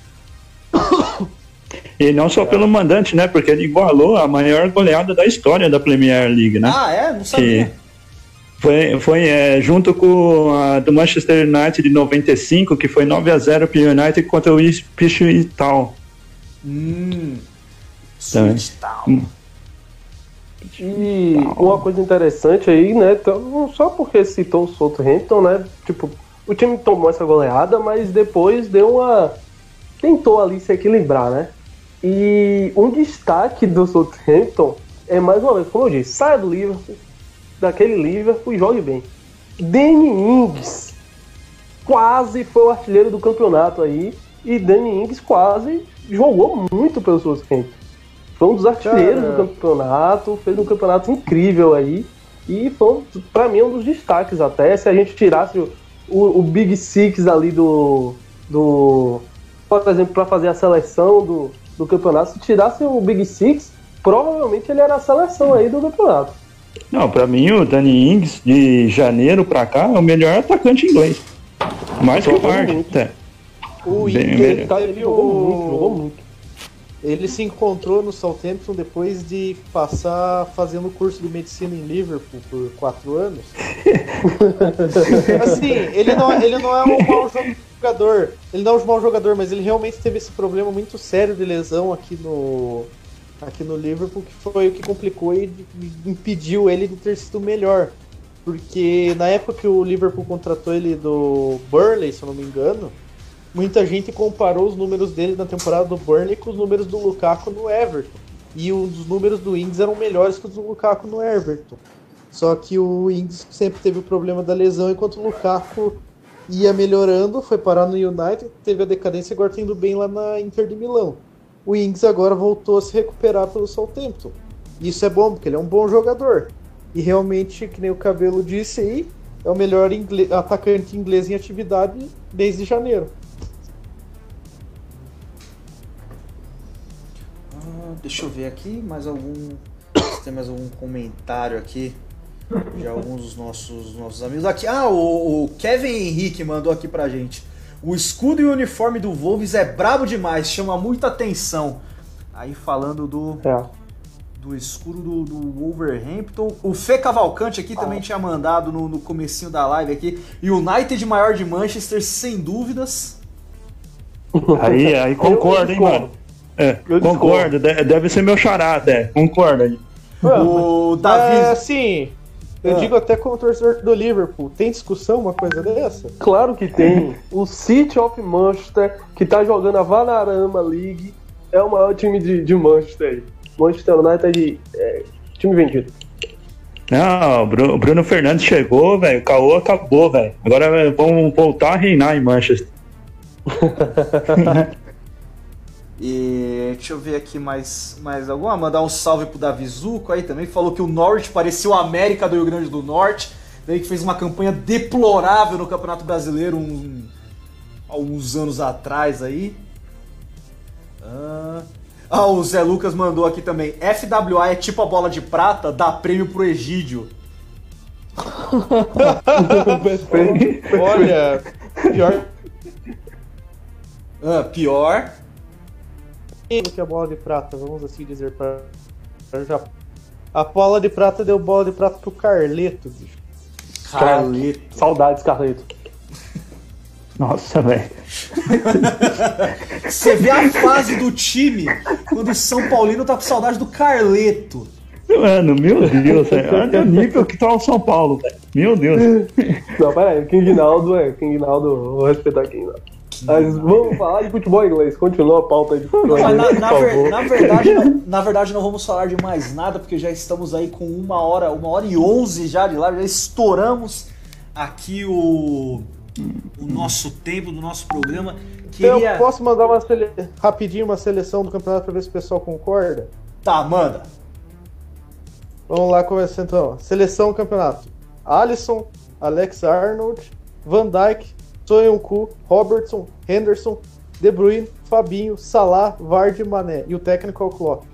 E não só pelo mandante, né? Porque ele igualou a maior goleada da história da Premier League, né? Ah, é? Não sabia. Foi, foi é, junto com a do Manchester United de 95, que foi 9 a 0 pro United contra o Ipswich Town. Hum. Também. Switch Town. E uma coisa interessante aí, né? então, Só porque citou o Southampton, né? Tipo, o time tomou essa goleada, mas depois deu uma. Tentou ali se equilibrar, né? E um destaque do Southampton é mais uma vez, como eu disse, saia do Liverpool, daquele Liverpool e jogue bem. Danny Ings quase foi o artilheiro do campeonato aí. E Danny Ings quase jogou muito pelo Southampton. Foi um dos artilheiros Cara. do campeonato, fez um campeonato incrível aí. E foi, pra mim, um dos destaques até. Se a gente tirasse o, o, o Big Six ali do. do por exemplo, para fazer a seleção do, do campeonato, se tirasse o Big Six, provavelmente ele era a seleção aí do campeonato. Não, pra mim o Danny Ings, de janeiro pra cá, é o melhor atacante inglês. Mais que o até. O melhor. Tá, ele jogou muito, jogou muito. Ele se encontrou no Southampton depois de passar fazendo curso de medicina em Liverpool por quatro anos. (laughs) assim, ele não, ele não é um mau jogador. Ele não é um mau jogador, mas ele realmente teve esse problema muito sério de lesão aqui no, aqui no Liverpool, que foi o que complicou e impediu ele de ter sido melhor. Porque na época que o Liverpool contratou ele do Burnley, se eu não me engano, muita gente comparou os números dele na temporada do Burnley com os números do Lukaku no Everton. E dos números do Ings eram melhores que os do Lukaku no Everton. Só que o Ings sempre teve o problema da lesão, enquanto o Lukaku ia melhorando, foi parar no United, teve a decadência e agora tá indo bem lá na Inter de Milão. O Ings agora voltou a se recuperar pelo Southampton. Isso é bom, porque ele é um bom jogador. E realmente, que nem o Cabelo disse aí, é o melhor ingle- atacante inglês em atividade desde janeiro. Deixa eu ver aqui, mais algum. Se tem mais algum comentário aqui de alguns dos nossos, nossos amigos aqui. Ah, o, o Kevin Henrique mandou aqui pra gente. O escudo e o uniforme do Wolves é brabo demais, chama muita atenção. Aí falando do, É. do escuro do, do Wolverhampton. O Fê Cavalcante aqui também tinha mandado no, no comecinho da live aqui. United maior de Manchester, sem dúvidas. Aí, aí concordo, hein, mano. É, Eu concordo. de- Deve ser meu chará, até. Concordo aí. O Davi. É, sim. Eu Ah. digo até como torcedor do Liverpool. Tem discussão uma coisa dessa? Claro que tem. O City of Manchester, que tá jogando a Vanarama League, é o maior time de, de Manchester aí. Manchester United é time vendido. Não, o Bruno, o Bruno Fernandes chegou, velho. O caô acabou, velho. Agora é, vamos voltar a reinar em Manchester. (laughs) E deixa eu ver aqui mais, mais alguma. Mandar um salve pro Davi Zuco aí também. Falou que o Norwich parecia o América do Rio Grande do Norte. Daí que fez uma campanha deplorável no Campeonato Brasileiro um, alguns anos atrás aí. Ah, ah, o Zé Lucas mandou aqui também. FWA é tipo a bola de prata, dá prêmio pro Egídio. (laughs) Olha, pior Ah, pior. Do que a bola de prata, vamos assim dizer para já. A bola de prata deu bola de prata pro Carleto, bicho. Carleto. Saudades, Carleto. Nossa, velho. (laughs) Você vê a fase do time quando o São Paulino tá com saudade do Carleto. Mano, meu Deus. Olha o nível que tá o São Paulo, velho. Meu Deus. Não, pera aí, King Naldo é. King Naldo, vou respeitar King Naldo. Mas vamos falar de futebol inglês. Continua a pauta aí de futebol inglês, na, na ver- na verdade, não, na verdade não vamos falar de mais nada, porque já estamos aí com uma hora, uma hora e onze já de live, já estouramos aqui o, o nosso tempo do nosso programa. Queria. Eu posso mandar uma sele... rapidinho uma seleção do campeonato pra ver se o pessoal concorda? Tá, manda. Vamos lá começar então. Seleção do campeonato. Alisson, Alex Arnold, Van Dijk, Soyuncu, Robertson, Henderson, De Bruyne, Fabinho, Salah, Vardy e Mané. E o técnico é o Klopp.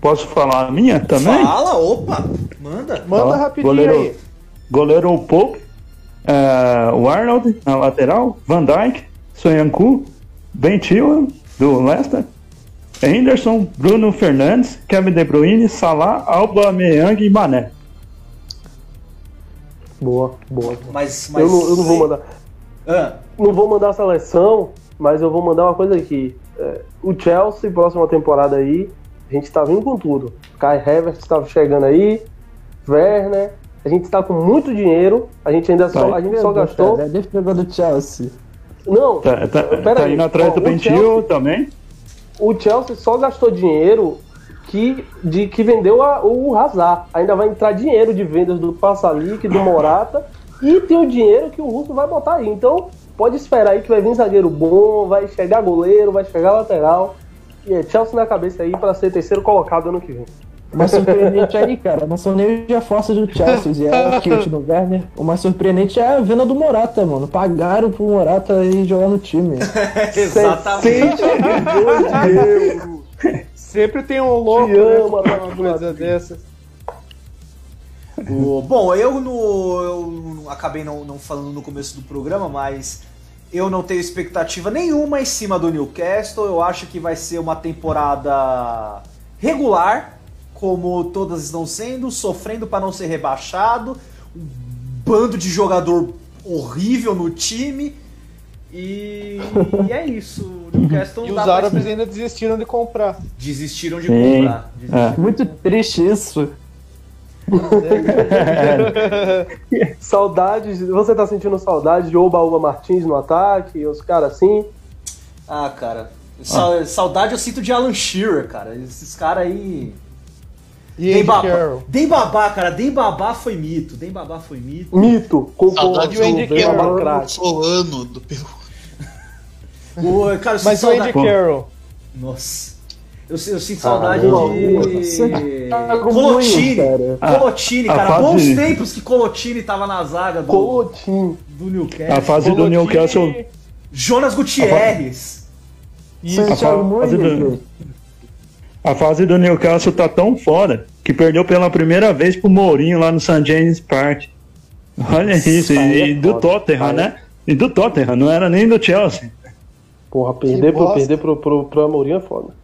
Posso falar a minha também? Fala, opa, manda. Manda Ó, rapidinho goleiro. aí. Goleiro o Pope, é, o Arnold na lateral, Van Dijk, Soyanku, Ben Chilwell do Leicester, Henderson, Bruno Fernandes, Kevin De Bruyne, Salah, Alba Meyang e Mané. Boa, boa. Mas, mas... Eu não, eu não vou mandar. Ah, Não vou mandar a seleção, mas eu vou mandar uma coisa aqui. É, o Chelsea, próxima temporada aí, a gente tá vindo com tudo. Kai Havertz tá chegando aí, Werner. A gente tá com muito dinheiro. A gente ainda só, a gente só gastou. É a defesa do Chelsea. Não, Tá, tá, Pera tá aí, indo atrás do o Ben Chelsea- Chilwell também. o Chelsea só gastou dinheiro que, de, que vendeu a- o Hazard. Ainda vai entrar dinheiro de vendas do Passalic, do Morata. E tem o dinheiro que o Russo vai botar aí. Então, pode esperar aí que vai vir zagueiro bom, vai chegar goleiro, vai chegar lateral. E é Chelsea na cabeça aí para ser terceiro colocado ano que vem. O mais surpreendente aí, cara, não são nem os reforços do Chelsea, e é o Kilt no Werner. O mais surpreendente é a venda do Morata, mano. Pagaram pro Morata ir jogar no time. (laughs) exatamente. 62 euros. (laughs) Sempre tem um louco, Te né? Atlético uma coisa dessa. O- bom, eu, no, eu acabei não, não falando no começo do programa, mas eu não tenho expectativa nenhuma em cima do Newcastle. Eu acho que vai ser uma temporada regular, como todas estão sendo, sofrendo para não ser rebaixado. Um bando de jogador horrível no time. E, (laughs) e é isso. O Newcastle E os árabes ainda desistiram de comprar. desistiram de Sim. comprar. Desistiram. É. Muito triste isso. (laughs) Saudades. Você tá sentindo saudade de Oba-Oba Martins no ataque? Os caras assim? Ah, cara. sa- Saudade eu sinto de Alan Shearer, cara. Esses caras aí. E Andy. Carroll. Dembaba, cara. Dembaba foi mito. Dembaba foi mito. Mito. Saudade Concordo. Andy do Bem Carroll. Solano do Peru. O, cara, eu sinto Mas o Andy saudade. Carroll. Nossa. Eu, eu sinto saudade Caramba. de. Thiago Colotini. Cara. Colotini, A- a cara. Bons fase- tempos que Colotini tava na zaga do, Colotinho. do Newcastle. A fase do Colotini- Newcastle. Jonas Gutierrez. Isso. A Thiago fase do- A fase do Newcastle tá tão fora que perdeu pela primeira vez pro Mourinho lá no St. James Park. Olha isso, e, é do. Tottenham, né? E do Tottenham, não era nem do Chelsea. Porra, perder, pro, perder pro, pro, pro Amorim é foda.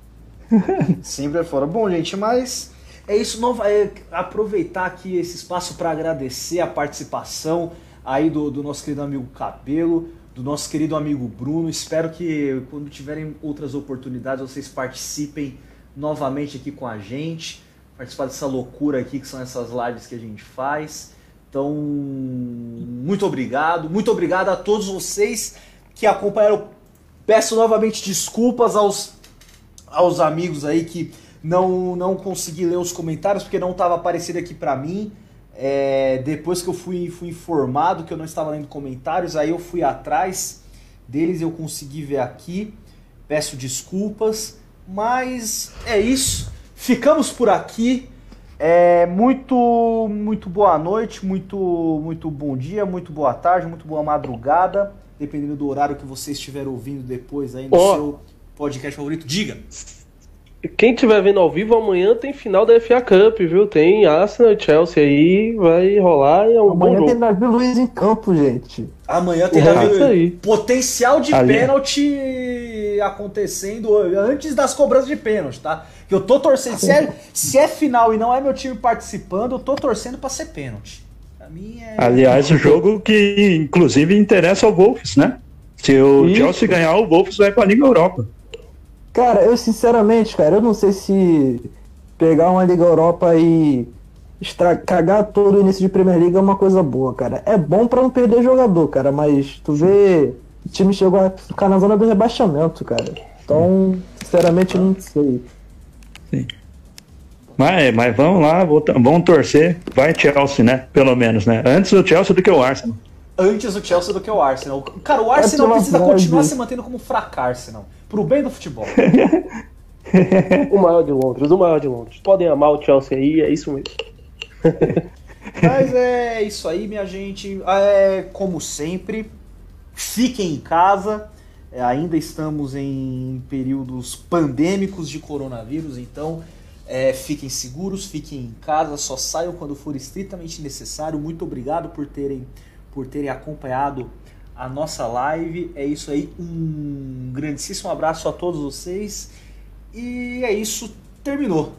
(laughs) Sempre é fora. Bom, gente, mas é isso. Nova, é aproveitar aqui esse espaço para agradecer a participação aí do, do nosso querido amigo Cabelo, do nosso querido amigo Bruno. Espero que quando tiverem outras oportunidades vocês participem novamente aqui com a gente, participar dessa loucura aqui que são essas lives que a gente faz. Então, muito obrigado. Muito obrigado a todos vocês que acompanharam. Peço novamente desculpas aos aos amigos aí que não, não consegui ler os comentários porque não estava aparecendo aqui para mim. É, depois que eu fui, fui informado que eu não estava lendo comentários, aí eu fui atrás deles eu consegui ver aqui. Peço desculpas, mas é isso. Ficamos por aqui. É, muito muito boa noite, muito muito bom dia, muito boa tarde, muito boa madrugada, dependendo do horário que você estiver ouvindo depois aí no Ó. seu podcast favorito. Diga. Quem estiver vendo ao vivo, amanhã tem final da FA Cup, viu? Tem Arsenal e Chelsea aí, vai rolar e é um bom Amanhã tem. Davi Luiz em campo, gente. Amanhã tem Davi- isso aí. potencial de Ali. pênalti acontecendo antes das cobranças de pênalti, tá? Que eu tô torcendo. Se é, se é final e não é meu time participando, eu tô torcendo pra ser pênalti. É. Aliás, o jogo que inclusive interessa ao Wolves, né? Se o Isso. Chelsea ganhar, o Wolves vai pra Liga Europa. Cara, eu sinceramente, cara, eu não sei se pegar uma Liga Europa e estra- cagar todo o início de Premier League é uma coisa boa, cara. É bom pra não perder jogador, cara, mas tu vê, o time chegou a ficar na zona do rebaixamento, cara. Então, sinceramente, eu não sei. Mas, mas vamos lá, vou- vamos torcer. Vai Chelsea, né? Pelo menos, né? Antes o Chelsea do que o Arsenal. Antes o Chelsea do que o Arsenal. Cara, o Arsenal precisa continuar se mantendo como Arsenal. Pro bem do futebol. (laughs) O maior de Londres, o maior de Londres. Podem amar o Chelsea aí, é isso mesmo. (laughs) Mas é isso aí, minha gente. É, como sempre, fiquem em casa. É, ainda estamos em períodos pandêmicos de coronavírus, então é, fiquem seguros, fiquem em casa, só saiam quando for estritamente necessário. Muito obrigado por terem, por terem acompanhado a nossa live. É isso aí, um grandíssimo abraço a todos vocês. E é isso, terminou.